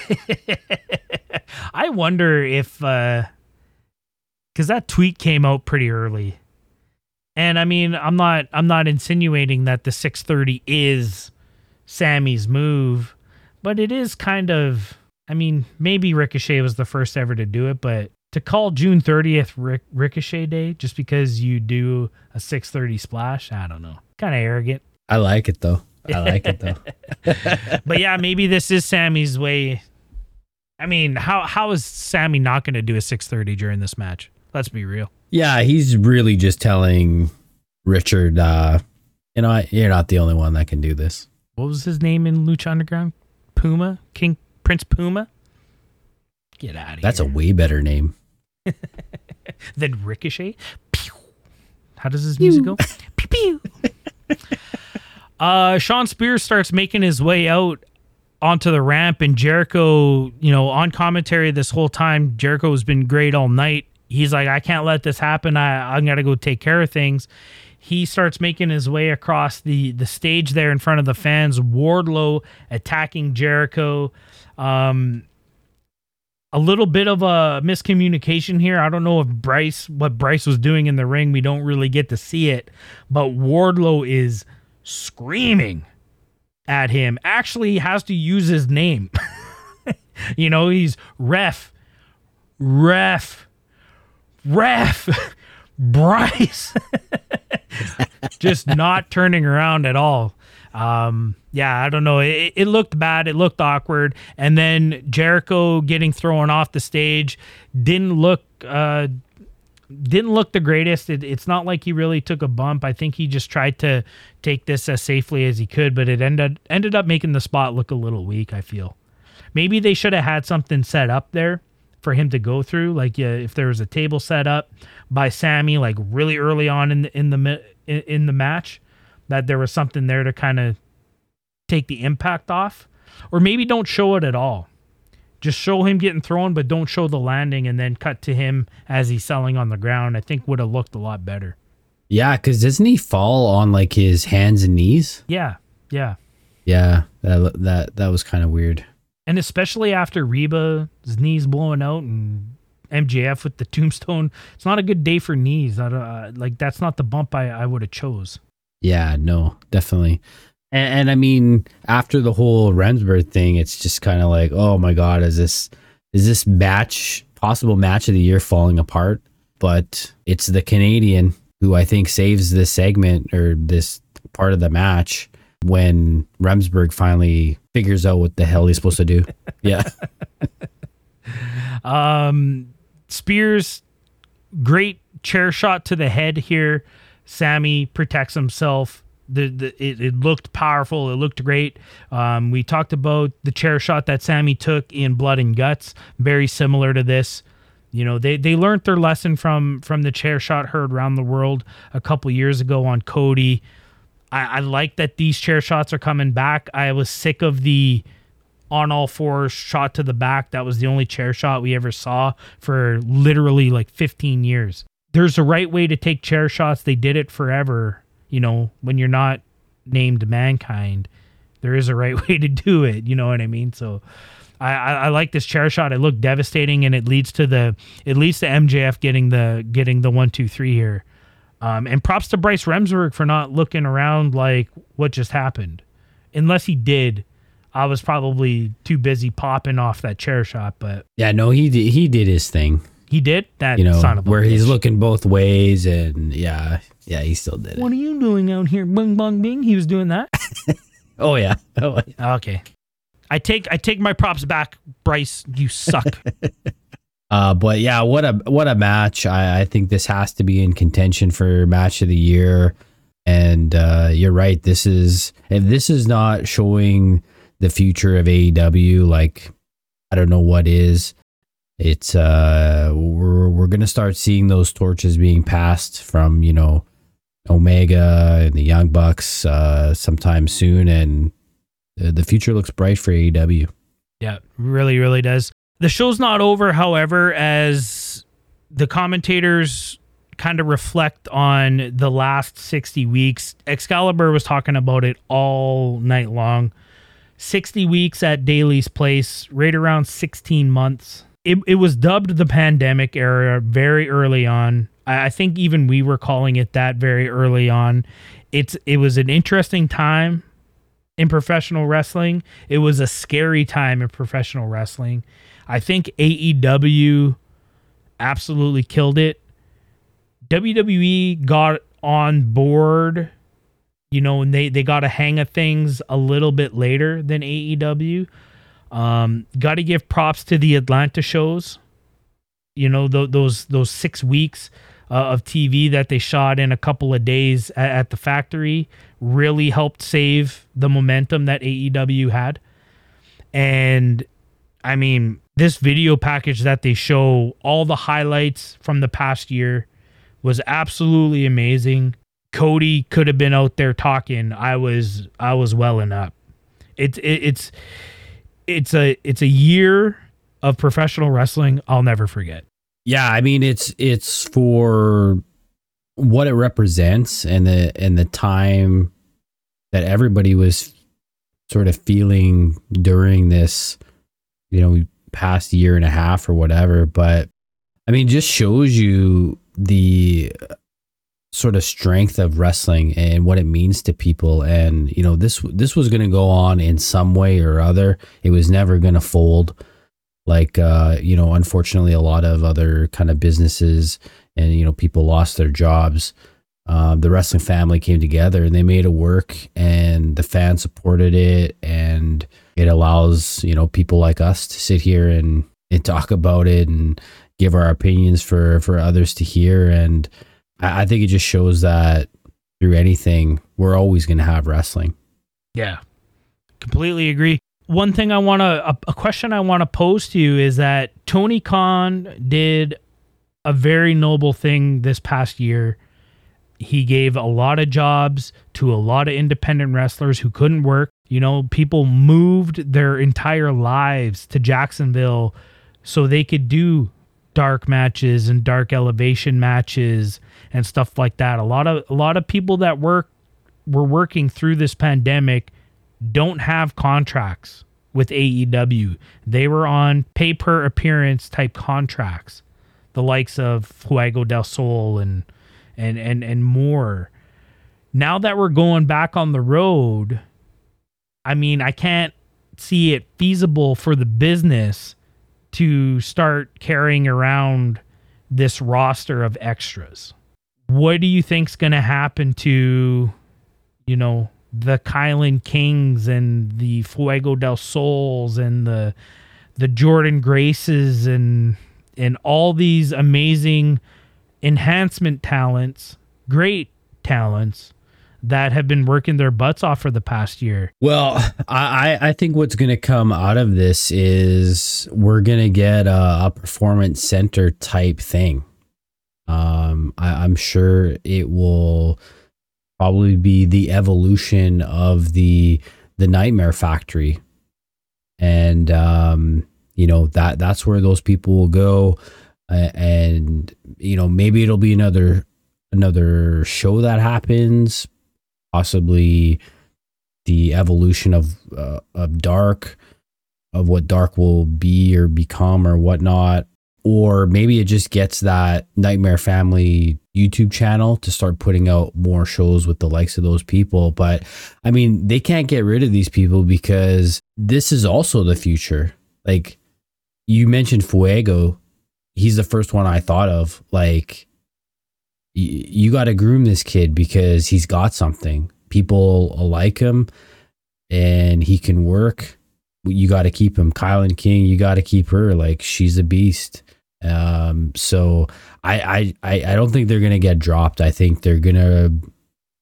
*laughs* I wonder if uh cuz that tweet came out pretty early. And I mean, I'm not I'm not insinuating that the 630 is Sammy's move, but it is kind of I mean, maybe Ricochet was the first ever to do it, but to call June 30th Ric- Ricochet Day just because you do a 630 splash, I don't know. Kind of arrogant. I like it though. I like it though. *laughs* *laughs* but yeah, maybe this is Sammy's way. I mean, how how is Sammy not going to do a 630 during this match? Let's be real. Yeah, he's really just telling Richard, uh, you know, you're not the only one that can do this. What was his name in Lucha Underground? Puma? King Prince Puma? Get out of here. That's a way better name. *laughs* than Ricochet? Pew. How does his music go? *laughs* Pew pew. *laughs* uh Shawn Spears starts making his way out onto the ramp and Jericho, you know, on commentary this whole time, Jericho has been great all night. He's like, I can't let this happen. I, I gotta go take care of things. He starts making his way across the the stage there in front of the fans. Wardlow attacking Jericho. Um, a little bit of a miscommunication here. I don't know if Bryce, what Bryce was doing in the ring, we don't really get to see it, but Wardlow is screaming at him. Actually, he has to use his name. *laughs* you know, he's ref, ref, ref, *laughs* Bryce. *laughs* just not turning around at all. Um, yeah, I don't know. It, it looked bad. It looked awkward. And then Jericho getting thrown off the stage didn't look uh, didn't look the greatest. It, it's not like he really took a bump. I think he just tried to take this as safely as he could, but it ended ended up making the spot look a little weak. I feel maybe they should have had something set up there for him to go through. Like if there was a table set up by Sammy, like really early on in the in the in the match, that there was something there to kind of take the impact off, or maybe don't show it at all just show him getting thrown, but don't show the landing, and then cut to him as he's selling on the ground. I think would have looked a lot better. Yeah, because doesn't he fall on like his hands and knees? Yeah, yeah, Yeah, that that that was kind of weird. and especially after Reba's knees blowing out and MJF with the *laughs* tombstone, it's not a good day for knees. I don't, uh, like that's not the bump I, I would have chose. Yeah, no, definitely. And, and I mean, after the whole Remsburg thing, it's just kind of like, oh my god, is this is this match possible match of the year falling apart? But it's the Canadian who I think saves this segment or this part of the match when Remsburg finally figures out what the hell he's supposed to do. *laughs* Yeah. Um, Spears, great chair shot to the head here. Sammy protects himself. The, the it, it looked powerful. It looked great. Um, we talked about the chair shot that Sammy took in Blood and Guts, very similar to this. You know, they they learned their lesson from from the chair shot heard around the world a couple years ago on Cody. I, I like that these chair shots are coming back. I was sick of the on all fours shot to the back. That was the only chair shot we ever saw for literally like 15 years. There's a right way to take chair shots. They did it forever. You know, when you're not named mankind, there is a right *laughs* way to do it. You know what I mean? So I, I, I like this chair shot. It looked devastating and it leads to the it leads to MJF getting the getting the one, two, three here. Um, and props to Bryce Remsburg for not looking around like what just happened. Unless he did, I was probably too busy popping off that chair shot, but Yeah, no, he did, he did his thing. He did that You know, son of a where he's looking both ways and yeah, yeah, he still did it. What are you doing out here? bing bung bing. He was doing that. *laughs* Oh yeah. *laughs* Oh, yeah. okay. I take I take my props back, Bryce. You suck. *laughs* Uh, but yeah, what a what a match! I, I think this has to be in contention for match of the year. And uh, you're right. This is if this is not showing the future of AEW, like I don't know what is. It's uh, we're we're gonna start seeing those torches being passed from you know Omega and the Young Bucks uh, sometime soon, and the, future looks bright for AEW. Yeah, really, really does. The show's not over, however, as the commentators kind of reflect on the last 60 weeks. Excalibur was talking about it all night long. 60 weeks at Daily's place, right around 16 months. It, it was dubbed the pandemic era very early on. I, think even we were calling it that very early on. It's it was an interesting time in professional wrestling. It was a scary time in professional wrestling. I think AEW absolutely killed it. WWE got on board, you know, and they, they got a hang of things a little bit later than AEW. Um, got to give props to the Atlanta shows. You know, th- those those six weeks uh, of TV that they shot in a couple of days at, at the factory really helped save the momentum that AEW had. And I mean, this video package that they show, all the highlights from the past year, was absolutely amazing. Cody could have been out there talking. I was I was welling up. It's it, it's it's a it's a year of professional wrestling I'll never forget. Yeah, I mean it's it's for what it represents and the and the time that everybody was sort of feeling during this, you know, past year and a half or whatever. But I mean, just shows you the sort of strength of wrestling and what it means to people. And you know, this this was going to go on in some way or other. It was never going to fold like uh, you know unfortunately a lot of other kind of businesses and you know people lost their jobs um, the wrestling family came together and they made it work and the fans supported it and it allows you know people like us to sit here and, and talk about it and give our opinions for for others to hear and I, think it just shows that through anything we're always going to have wrestling Yeah. Completely agree. One thing I want to, a, a question I want to pose to you is that Tony Khan did a very noble thing this past year. He gave a lot of jobs to a lot of independent wrestlers who couldn't work. You know, people moved their entire lives to Jacksonville so they could do dark matches and dark elevation matches and stuff like that. A lot of a lot of people that work were working through this pandemic don't have contracts with AEW. They were on pay per appearance type contracts, the likes of Fuego del Sol and and and and more. Now that we're going back on the road, I mean, I can't see it feasible for the business to start carrying around this roster of extras. What do you think's going to happen to, you know, the KiLynn Kings and the Fuego del Sols and the the Jordan Graces and and all these amazing enhancement talents, great talents that have been working their butts off for the past year. Well, I, I think what's going to come out of this is we're going to get a, a performance center type thing. Um, I, I'm sure it will probably be the evolution of the the Nightmare Factory, and um, you know that that's where those people will go, uh, and you know maybe it'll be another another show that happens, possibly the evolution of uh, of dark of what dark will be or become or whatnot or maybe it just gets that nightmare family youtube channel to start putting out more shows with the likes of those people but i mean they can't get rid of these people because this is also the future like you mentioned fuego he's the first one i thought of like you got to groom this kid because he's got something. People like him and he can work. You got to keep him. KiLynn King, you got to keep her. Like she's a beast. Um, so I, I, I don't think they're going to get dropped. I think they're going to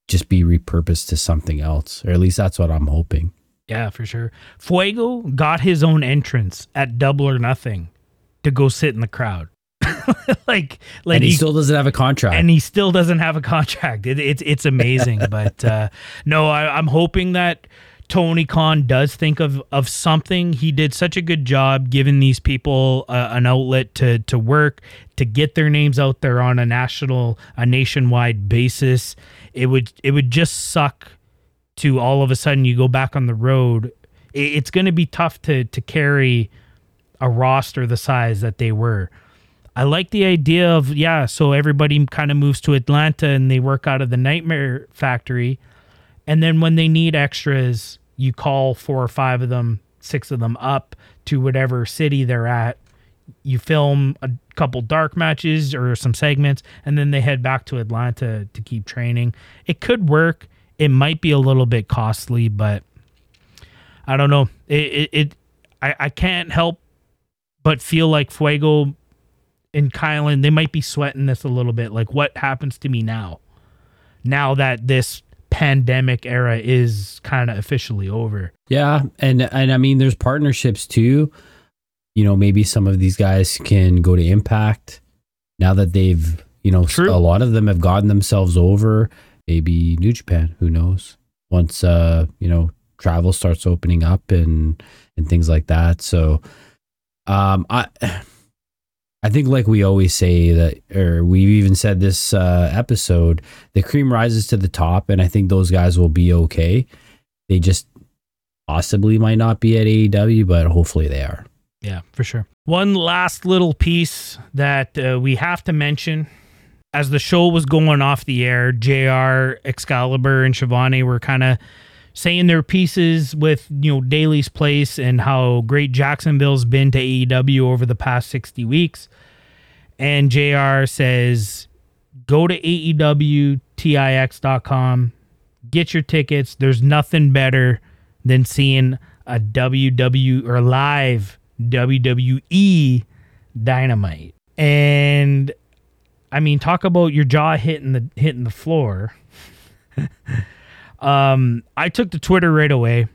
just be repurposed to something else, or at least that's what I'm hoping. Yeah, for sure. Fuego got his own entrance at Double or Nothing to go sit in the crowd. *laughs* like, like and he, he, still doesn't have a contract, and he still doesn't have a contract. It, it's it's amazing, *laughs* but uh, no, I, I'm hoping that Tony Khan does think of of something. He did such a good job giving these people uh, an outlet to to work to get their names out there on a national, a nationwide basis. It would it would just suck to all of a sudden you go back on the road. It, it's going to be tough to to carry a roster the size that they were. I like the idea of yeah, so everybody kind of moves to Atlanta and they work out of the Nightmare Factory, and then when they need extras, you call four or five of them, six of them up to whatever city they're at. You film a couple dark matches or some segments, and then they head back to Atlanta to keep training. It could work. It might be a little bit costly, but I don't know. It it, it I, I can't help but feel like Fuego and KiLynn, they might be sweating this a little bit. Like, what happens to me now? Now that this pandemic era is kind of officially over. Yeah, and and I mean, there's partnerships too. You know, maybe some of these guys can go to Impact now that they've, you know, True. a lot of them have gotten themselves over. Maybe New Japan, who knows? Once uh, you know, travel starts opening up and and things like that. So, um, I I think, like we always say that, or we've even said this uh, episode, the cream rises to the top, and I think those guys will be okay. They just possibly might not be at AEW, but hopefully they are. Yeah, for sure. One last little piece that uh, we have to mention as the show was going off the air, JR, Excalibur, and Schiavone were kind of saying their pieces with you know Daily's Place and how great Jacksonville's been to AEW over the past 60 weeks. And JR says go to AEWTIX.com, get your tickets. There's nothing better than seeing a WW or live WWE Dynamite. And I mean, talk about your jaw hitting the hitting the floor. *laughs* um, I took to Twitter right away.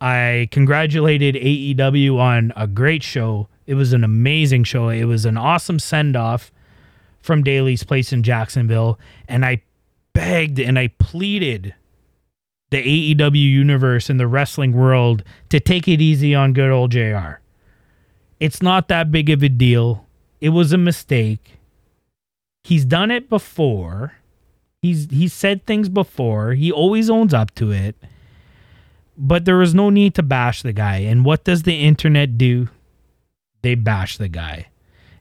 I congratulated AEW on a great show. It was an amazing show. It was an awesome send off from Daily's place in Jacksonville, and I begged and I pleaded the AEW universe and the wrestling world to take it easy on good old JR. It's not that big of a deal. It was a mistake. He's done it before. He's he's said things before. He always owns up to it. But there is no need to bash the guy. And what does the internet do? They bash the guy.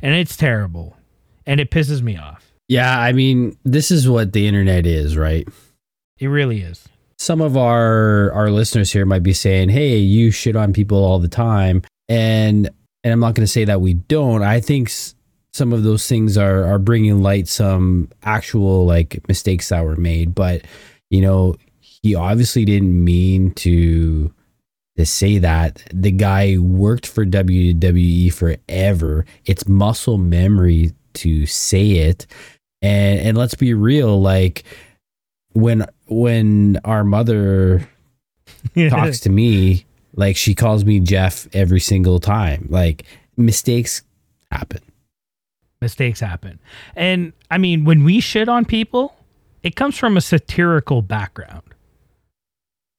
And it's terrible. And it pisses me off. Yeah, I mean, this is what the internet is, right? It really is. Some of our our listeners here might be saying, "Hey, you shit on people all the time." And and I'm not going to say that we don't. I think some of those things are are bringing light some actual like mistakes that were made, but you know, he obviously didn't mean to to say that. The guy worked for WWE forever. It's muscle memory to say it. And and let's be real, like when when our mother *laughs* talks to me, like she calls me Jeff every single time. Like mistakes happen. Mistakes happen. And I mean, when we shit on people, it comes from a satirical background.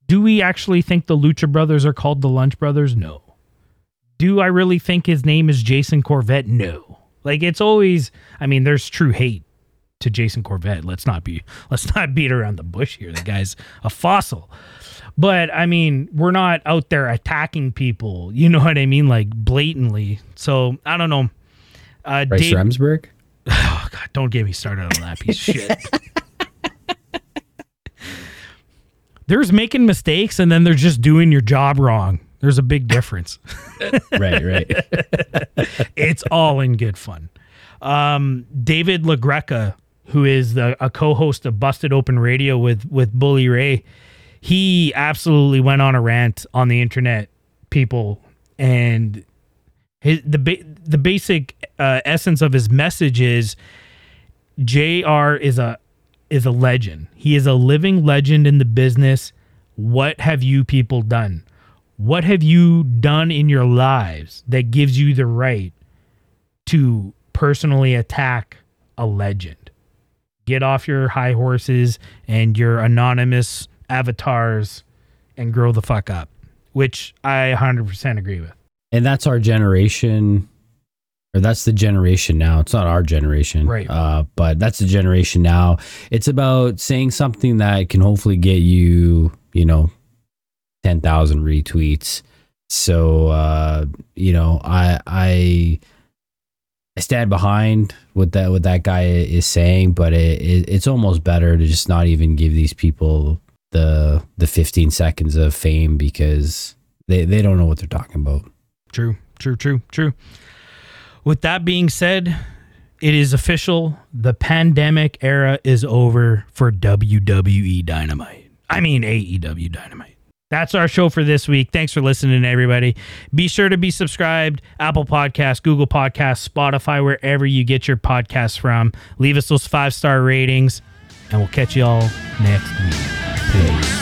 Do we actually think the Lucha Brothers are called the Lunch Brothers? No. Do I really think his name is Jason Corvette? No. Like it's always I mean, there's true hate to Jason Corvette. Let's not be *laughs* let's not beat around the bush here. The guy's a fossil. But I mean, we're not out there attacking people. You know what I mean? Like blatantly. So I don't know. Uh, Bryce Dave- Remsburg? *sighs* Oh God, don't get me started on that piece of shit. *laughs* There's making mistakes and then they're just doing your job wrong. There's a big difference. *laughs* right, right. *laughs* it's all in good fun. Um, David LaGreca, who is the a co-host of Busted Open Radio with with Bully Ray, he absolutely went on a rant on the internet, people, and his the the basic uh, essence of his message is JR is a is a legend. He is a living legend in the business. What have you people done? What have you done in your lives that gives you the right to personally attack a legend? Get off your high horses and your anonymous avatars and grow the fuck up, which I 100% agree with. And that's our generation or that's the generation now it's not our generation Right. uh, but that's the generation now it's about saying something that can hopefully get you you know 10,000 retweets so uh, you know i i I stand behind what that what that guy is saying, but it, it it's almost better to just not even give these people the the 15 seconds of fame because they, they don't know what they're talking about. True, true, true, true. With that being said, it is official. The pandemic era is over for WWE Dynamite. I mean, AEW Dynamite. That's our show for this week. Thanks for listening, everybody. Be sure to be subscribed Apple Podcasts, Google Podcasts, Spotify, wherever you get your podcasts from. Leave us those five star ratings, and we'll catch you all next week. Peace.